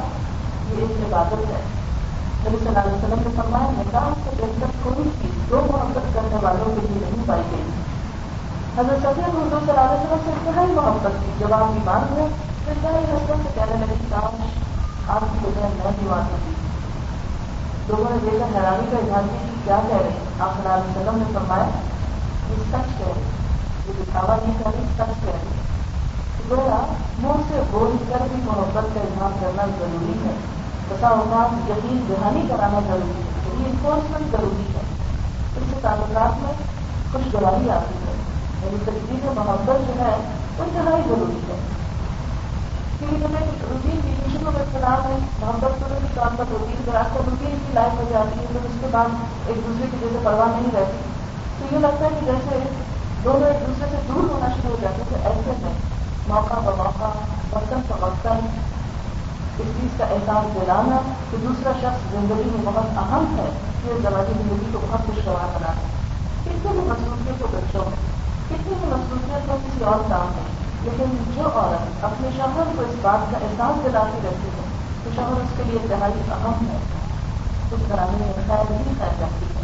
A: یہ ایک عبادت ہے۔ نبی صلی اللہ علیہ وسلم نے فرمایا، نکاح سے بہتر کوئی چیز دو محبت کرنے والوں کے لیے نہیں پائی گئی۔ حضرت سفید اردو صلی اللہ علیہ وسلم سے انتہائی محبت کی۔ جب آپ بیمار ہوئے انتہائی حسن سے کہنے لگے کاش آپ کی وجہ میں بیمار ہوتی لوگوں نے دیکھا حیرانی کا اظہار کی کہ کیا کہہ رہے ہیں۔ آپ صلی اللہ علیہ وسلم نے فرمایا، یہ سچ کہہ رہے یہ دکھاوا نہیں کر رہی، سچ کہہ رہی گویا منہ سے بول کر بھی محبت کا اظہار کرنا ضروری ہے۔ بسا اوقات یقین دہانی کرانا ضروری ہے ری انفورسمنٹ ضروری ہے۔ اس سے تعلقات میں خوشگواری آتی ہے۔ یعنی تجدید محبت جو ہے وہ انتہائی ضروری ہے۔ محبت تو بھی کام کا روٹین کا آپ کو روٹین کی لائف ہو جاتی ہے پھر اس کے بعد ایک دوسرے کی جیسے پرواہ نہیں رہتی تو یہ لگتا ہے کہ جیسے دونوں ایک دوسرے سے دور ہونا شروع ہو جاتے تھے ایسے میں موقع بموقع وقتاً فوقتاً اس چیز کا احساس دلانا کہ دوسرا شخص زندگی میں بہت اہم ہے یہ زمانی زندگی کو بہت خوشگوار بنانا کتنے بھی مصروفیت کو بچوں میں کتنی بھی مصروفیت کو کسی اور کام میں لیکن جو عورت اپنے شوہر کو اس بات کا احساس دلاتی رہتی ہے تو شوہر اس کے لیے انتہائی اہم ہے۔ اس گرانے میں خیر بھی خیر رہتی ہے۔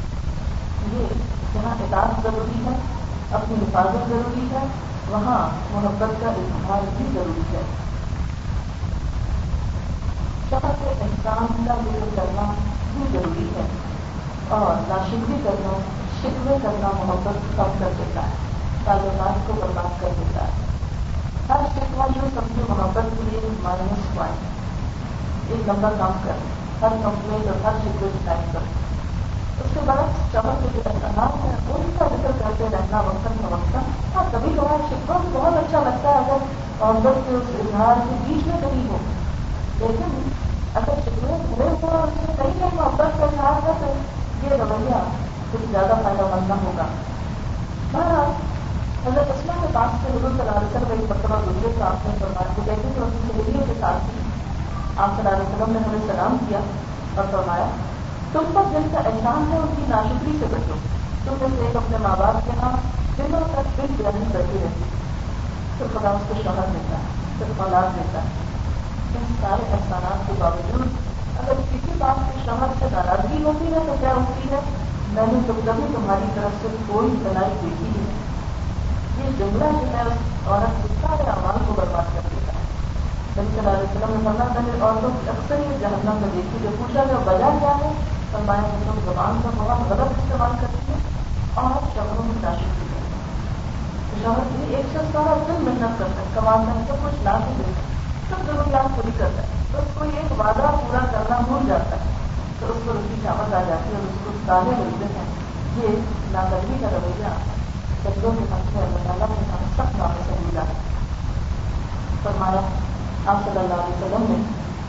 A: یہ جہاں اعتاث ضروری ہے، اپنی حفاظت ضروری ہے، وہاں محبت کا اظہار بھی ضروری ہے۔ شوہر کے احسان کا ذکر کرنا بھی ضروری ہے اور ناشکری کرنا، شکوے کرنا، محبت کم کر دیتا ہے، تعلقات کو برباد کر دیتا ہے۔ ہر شکوا جو سب سے محبت کے لیے مائنس پوائنٹ ایک نمبر کام کر ہر کمپلین اور ہر شکوے ٹائم کر. اس کے بعد چمک کے جو احترام ہے ان کا ذکر کرتے رہنا وقت وقت ہاں کبھی کبھار شکوا بہت اچھا لگتا ہے اگر محبت کے اس اظہار کے بیچ میں کہیں ہو. لیکن اگر شکوے ہوئے ہو اور اس میں کہیں کہیں محبت کا اظہار ہے تو یہ رویہ کچھ زیادہ فائدہ مند نہ ہوگا. بہرحال حضرت اسما کے پاس سے حضور صلی اللہ علیہ وسلم ایک مرتبہ گزرے تو آپ نے فرمایا کہ کہتے تھے اپنی سہیلیوں کے ساتھ آپ صلی اللہ علیہ وسلم نے ہمیں سلام کیا اور فرمایا تم پر جن کا احسان ہے، ان کی ناشکری سے بچو۔ تم میں سے ایک اپنے ماں باپ کے ہاں دنوں تک دل بیانی کرتی رہتی۔ پھر خدا اس کو شوہر دیتا ہے پھر اولاد دیتا ہے۔ ان سارے احسانات کے باوجود اگر کسی بات کے شوہر سے ناراضگی ہوتی ہے تو کیا ہوتی ہے؟ میں نے تو کبھی تمہاری طرف سے کوئی بنائی دیکھی ہے یہ جملہ جو ہے، عورت کے سارے آواز کو برباد کر دیتا ہے۔ نبی صلی اللہ علیہ وسلم نے فرما تھا کہ عورتوں کی اکثر یہ جہنم میں دیکھی، جو پوچھا گیا وجہ کیا ہے؟ فرمایا، کہ تم زبان کا بہت غلط استعمال کرتی ہے اور شہروں میں شاشت کی ہے شہر کی ایک شخص سارا دن محنت کرتا ہے، کماتا ہے، سب کچھ لا کے دیتا ہے، سب ضروریات پوری کرتا ہے۔ بس کوئی ایک وعدہ پورا کرنا بھول جاتا ہے۔ تو اس کو اس کی آ جاتی ہے اور اس کو تالے ملتے ہیں یہ ناقدری کا رویہ بچوں کے ساتھ اللہ تعالیٰ کے ساتھ سخت نام سے فرمایا آپ صلی اللہ علیہ وسلم نے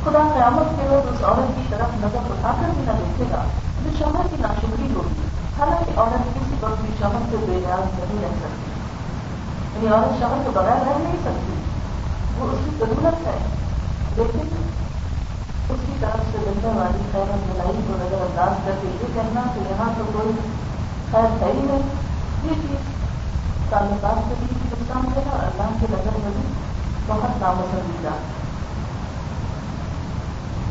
A: خدا قیامت کے روز اس عورت کی طرف نظر اٹھا کر بھی نہ دیکھے گا جو شوہر کی ناشکری ہوگی حالانکہ عورت کسی وقت بھی شوہر سے بے نیاز نہیں رہ سکتی یعنی عورت شوہر کے بغیر رہ نہیں سکتی وہ اس کی ضرورت ہے لیکن اس کی طرف سے ملنے والی خیر ملائی کو نظر انداز کر کے یہ کہنا کہ یہاں تو کوئی خیر ہے ہی نہیں یہ چیز تعلقات کے لیے بھی نقصان دے اور اللہ کی نظر میں بھی بہت نامسندیدہ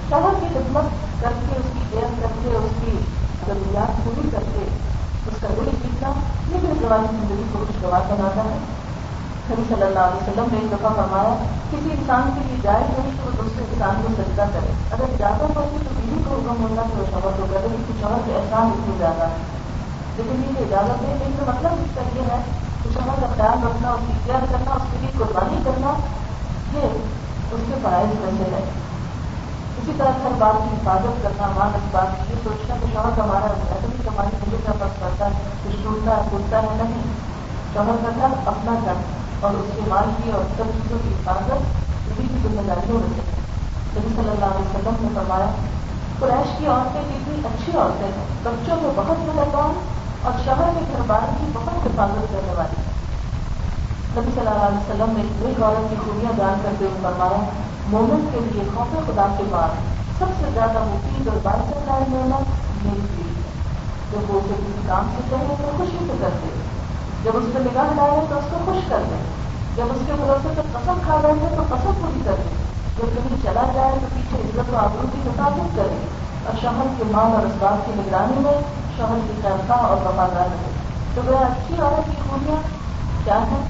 A: شوہر کی خدمت کر کے اس کی کیئر کر کے اس کی ضروریات پوری کر کے اس کا دل جیتنا یہ بھی جوانی زندگی کو خوشگوار بناتا ہے نبی صلی اللہ علیہ وسلم نے ایک دفعہ فرمایا کسی انسان کے لیے جائے نہیں تو وہ دوسرے انسان کو سجدہ کرے اگر زیادہ پڑتی تو بیوی کو حکم ہوتا کہ وہ شوہر کو کرے شوہر کے احسان اتنے زیادہ ہے لیکن یہ اجازت ہے لیکن مطلب اس کا یہ ہے کہ کا خیال رکھنا اس کی کیئر کرنا، اس کے لیے قربانی کرنا، یہ اس کے فرائض میں سے ہے۔ اسی طرح ہر بات کی حفاظت کرنا مان اس بات کی یہ سوچنا کہ شوہر ہمارا محنت کمائی مجھے کا فرق پڑتا ہے کچھ ٹوٹتا ہے ٹوٹتا ہے، نہیں۔ شوہر کا گھر اپنا گھر اور اس کے مال کی اور سب چیزوں کی حفاظت اسی کی ذمہ داری ہو رہی نبی صلی اللہ علیہ وسلم نے فرمایا، قریش کی عورتیں کتنی اچھی عورتیں ہیں۔ بچوں میں بہت مہربان اور شہر کے گھر بار کی بہت حفاظت کرنے والی۔ نبی صلی اللہ علیہ وسلم نے ایک عورت کی خوبیاں جان کرتے ہوئے فرمایا، مومن کے لیے خوف خدا کے بعد سب سے زیادہ مفید اور باعث قائم محنت میری پیڑھی ہے۔ جب وہ اسے کسی کام سے کہیں تو خوشی سے کرتے جب اس پہ نگاہ ڈالے تو اس کو خوش کر دیں جب اس کے بھروسے پہ قسم کھا رہے ہیں تو قسم پوری کر دیں جب کہیں چلا جائے تو پیچھے عزت و آبرو کی حفاظت کریں اور شہر کے مال اور اسباب کی نگرانی میں شہر کی خیرخواہ اور وفادار رہے۔ تو وہ اچھی عورت کی خوبیاں کیا ہے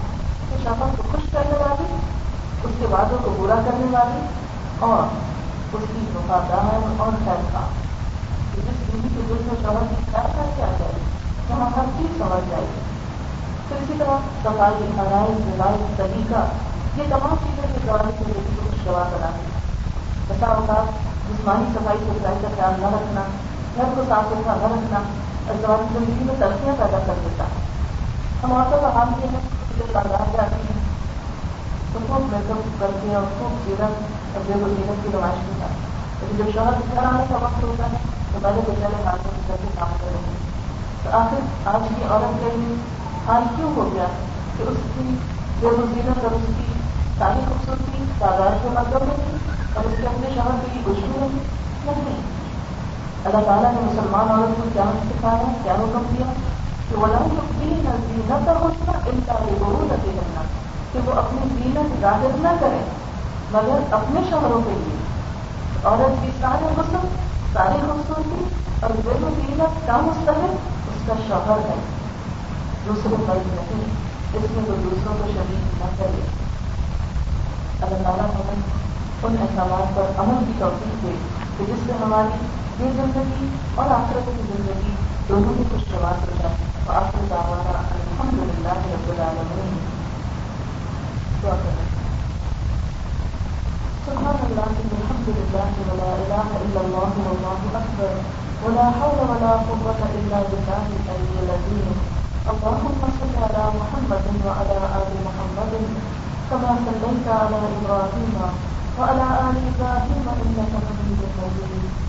A: کہ شہر کو خوش کرنے والی، اس کے وعدوں کو پورا کرنے والی اور اس کی وفادار اور خیر خواہ۔ جس بیوی کے دل میں شہر کی خیر خیر کیا جائے وہاں ہر چیز سمجھ جائے۔ گی تو اسی طرح صفائی آرائش روایت طریقہ، یہ تمام چیزیں کے دوران سے بیٹی کو خوشگوار بناتی بسا اوقات جسمانی صفائی سے برائی کا خیال نہ رکھنا گھر کو صاف ستھرا نہ رکھنا اور زندگی میں ترقیاں پیدا کر دیتا ہے۔ ہم عورتوں کا حال یہ ہے کہ جب بازار جاتی ہیں۔ تو خوب میک اپ کر کے اور خوب سیرت اور بے وزیرت کی نمائش کے ساتھ لیکن جب شوہر گھر آنے کا وقت ہوتا ہے، تو پہلے بیچارے ہاتھوں میں کر کے کام کریں۔ گے تو آخر آج کی عورت کے لیے حال کیوں ہو گیا کہ اس کی بے وزیرت اور اس کی ساری خوبصورتی بازار کے مطلب میں تھی اور اس کے اپنے شہر کے لیے کچھ بھی نہیں۔ اللہ تعالیٰ نے مسلمان عورت کو کیا سکھایا، کیا حکم دیا؟ کہ وہ زینت کا ہونا ان کا ضرور نتی کرنا کہ وہ اپنی زینت ظاہر نہ کرے مگر اپنے شہروں کے لیے۔ عورت کی سارے حسن، ساری خوبصورتی اور بے وزیرت کا مستحق؟ اس کا شوہر ہے۔ دوسرے فرض نہیں، اس میں تو دوسروں کو شریک نہ کرے۔ اللہ تعالیٰ ہمیں ان احکامات پر عمل کی توفیق دے کہ جس سے ہماری یہ زندگی اور آخرت کی زندگی دونوں کی خوشگوار ہو جائے تو آخر دعوانا الحمد للہ رب العالمین۔ دعا کریں۔ سبحان الله الحمد لله ولا إله إلا الله والله أكبر ولا حول ولا قوة إلا بالله العلي العظيم اللهم صل على محمد وعلى آل محمد كما صليت على إبراهيم وعلى آل إبراهيم إنك حميد مجيد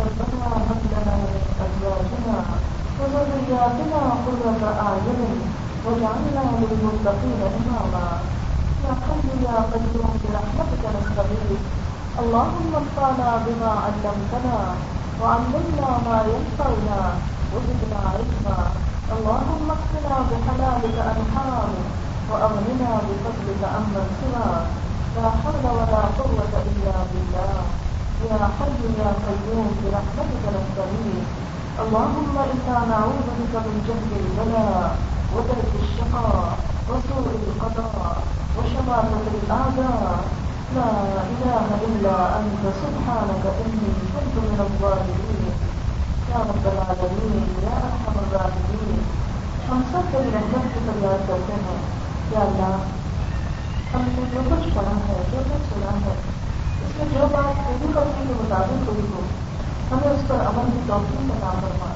A: ربنا هب لنا من أزواجنا وذرياتنا قرة أعين واجعلنا للمتقين إماما يا حي يا قيوم برحمتك نستغيث اللهم انفعنا بما علمتنا وعلمنا ما ينفعنا وزدنا علما اللهم اكفنا بحلالك أنحار وأغننا بفضلك عمن سواك لا حول ولا قوة إلا بالله يا حي يا قيوم برحمتك نستغيث اللهم إنا نعوذ بك من جهل البلاء ودرك الشقاء وسوء القضاء وشماتة الأعداء. لا إله إلا أنت، سبحانك إني كنت من الظالمين. يا رب العالمين، يا أرحم الراحمين. ہم سب کے رحمت کی فریاد کرتے ہیں یا اللہ ہم نے جو کچھ پڑھا ہے جو کچھ سنا ہے اس میں جو بات پوری کرنے کے مطابق ہوئی ہو، ہمیں اس پر عمل کی توقع کا کام کرنا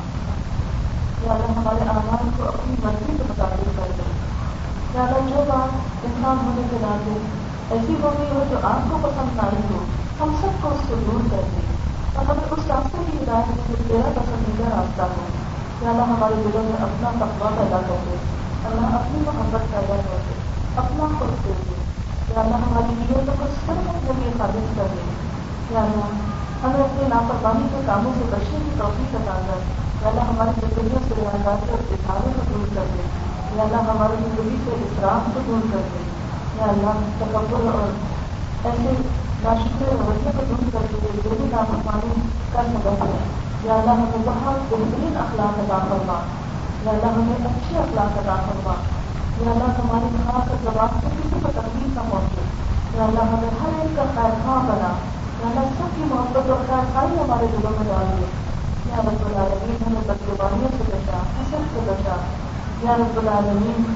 A: یا اللہ ہمارے آمان کو اپنی مرضی کے مطابق کر دیں یا اللہ جو بات انسان ہونے کے ناطے ایسی ہو گئی ہو جو آپ کو پسند نہ آئی ہو، ہم سب کو اس سے دور کر دیں اور ہمیں اس راستے کی ہدایت جو تیرا پسندیدہ راستہ ہو۔ یا اللہ ہمارے دلوں میں اپنا تقوا پیدا کر دے۔ اللہ اپنی محبت پیدا کر دے۔ اپنا خود دے دے۔ یا اللہ ہماری نیتوں کو سر میں حفاظت کر دے یا اللہ ہمیں اپنے لاپرواہی کے کاموں سے بچنے کی توفیق عطا کر یا اللہ ہماری زندگیوں سے ریاضات اور اداروں کو دور کر دے یا اللہ ہماری زندگی سے اسراف کو دور کر دے یا اللہ تکبر اور ایسے ناشکر رویے کو دور کر کے جو بھی نافرمانی کر سکتے ہیں یا اللہ ہمیں بہت بہترین اخلاق ادا فرما یا اللہ ہمیں اچھے اخلاق ادا فرما یا اللہ ہماری خاص کا جواب سے کسی کو تکلیف نہ پہنچے یا اللہ ہمیں ہر ایک کا خیر خواہ بنا یا اللہ سب کی محبت اور خیر خائی ہمارے دلوں میں ڈال دے۔ یا رب العالمین، ہمیں بدلوانیوں سے بچا حسن سے بچا۔ یا رب العالمین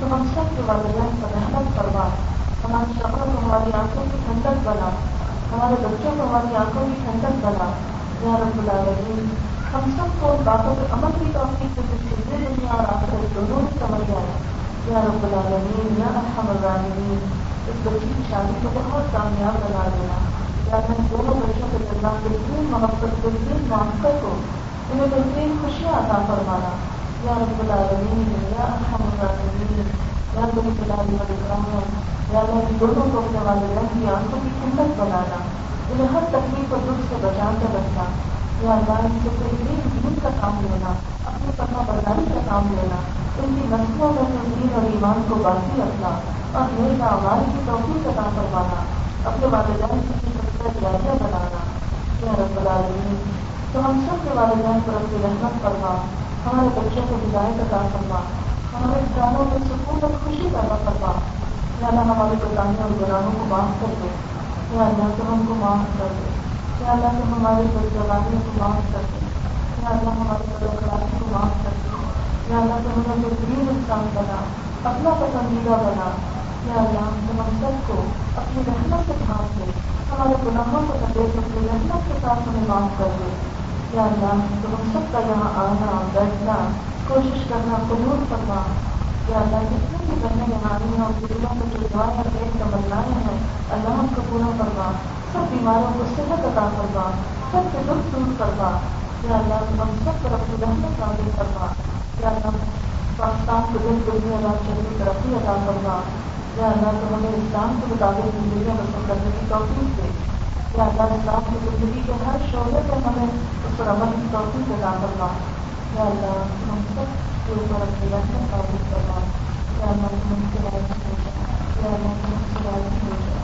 A: تو ہم سب کے والدین پر رحمت فرما۔ ہماری شکل کو ہماری آنکھوں کی ٹھنڈک بنا۔ ہمارے بچوں کو ہماری آنکھوں کی ٹھنڈک بنا۔ یا رب العالمین ہم سب کو ان باتوں کے عمل کی توفیق سے سلسلے دنیا اور آخر دونوں ہی سمجھ آئے یا رب العالمین یا ارحم العالمین اس بچی کی شادی کو بہت کامیاب بنا دینا یا میں دونوں بچوں کے درمیان بہترین محبت بہترین معافر کو انہیں بہترین خوشیاں عطا فرمانا یا رب العالمین یا ارحم العالمین یا رب العالمین یا میں دونوں کو اپنے والدین کی آنکھوں کی ٹھنڈک بنانا انہیں ہر تکلیف اور دکھ سے بچا کر رکھنا یا اللہ ان سے بہترین دین کا کام لینا، اپنی فرما برداری کا کام لینا، ان کی نسلوں میں سے دین اور ایمان کو باقی رکھنا اور میرے آواز کی توفیق عطا کروانا اپنے والدین کی سب جائزہ بنانا۔ یا رب العالمین، تو ہم سب کے والدین پر اپنی رحمت کروا ہمارے بچوں کو ہدایت عطا کروا ہمارے جانوں میں سکون اور خوشی پیدا کروا یا اللہ ہمارے پرانی اور گناہوں کو معاف کر دے۔ یا اللہ تو ہم کو معاف کر دے۔ اللہ تو ہمارے بدجوانی کو معاف کر دیں یا اللہ ہماری بدخلاقی کو معاف کر دیں یا اللہ تو ہمیں بہترین انسان بنا، اپنا پسندیدہ بنا۔ یا اللہ تو ہم سب کو اپنی رحمت سے ڈھانپ دے۔ ہمارے گناہوں کو سفید اپنی رحمت کے ساتھ ہمیں معاف کر دے۔ یا اللہ تو ہم سب کا یہاں آنا، بیٹھنا، کوشش کرنا، قبول کرنا یا اللہ جتنے بھی بہنیں یہاں آئی ہیں ان دلوں میں جو دعائیں پیٹ تمنائیں ہیں، اللہ ہم کو پورا کروا سب بیماروں کو صحت عطا کروا سب کے دکھ دور کروا یا اللہ ہم سب پر اپنی رحمت شامل کروا یا اللہ پاکستان کو دل دنیا رات شہری ترقی ادا کروا یا اللہ تو ہمیں اسلام کے مطابق زندگیاں بسر کرنے کی توفیق دے۔ یا اللہ اسلام کی زندگی کے ہر شعبے پر ہمیں اس پر عمل کی توفیق ادا کروا یا اللہ ہم سب کے اوپر اپنی رحمت ثابت کروا یا اللہ ہم سے رائے یا اللہ ہم سے رائے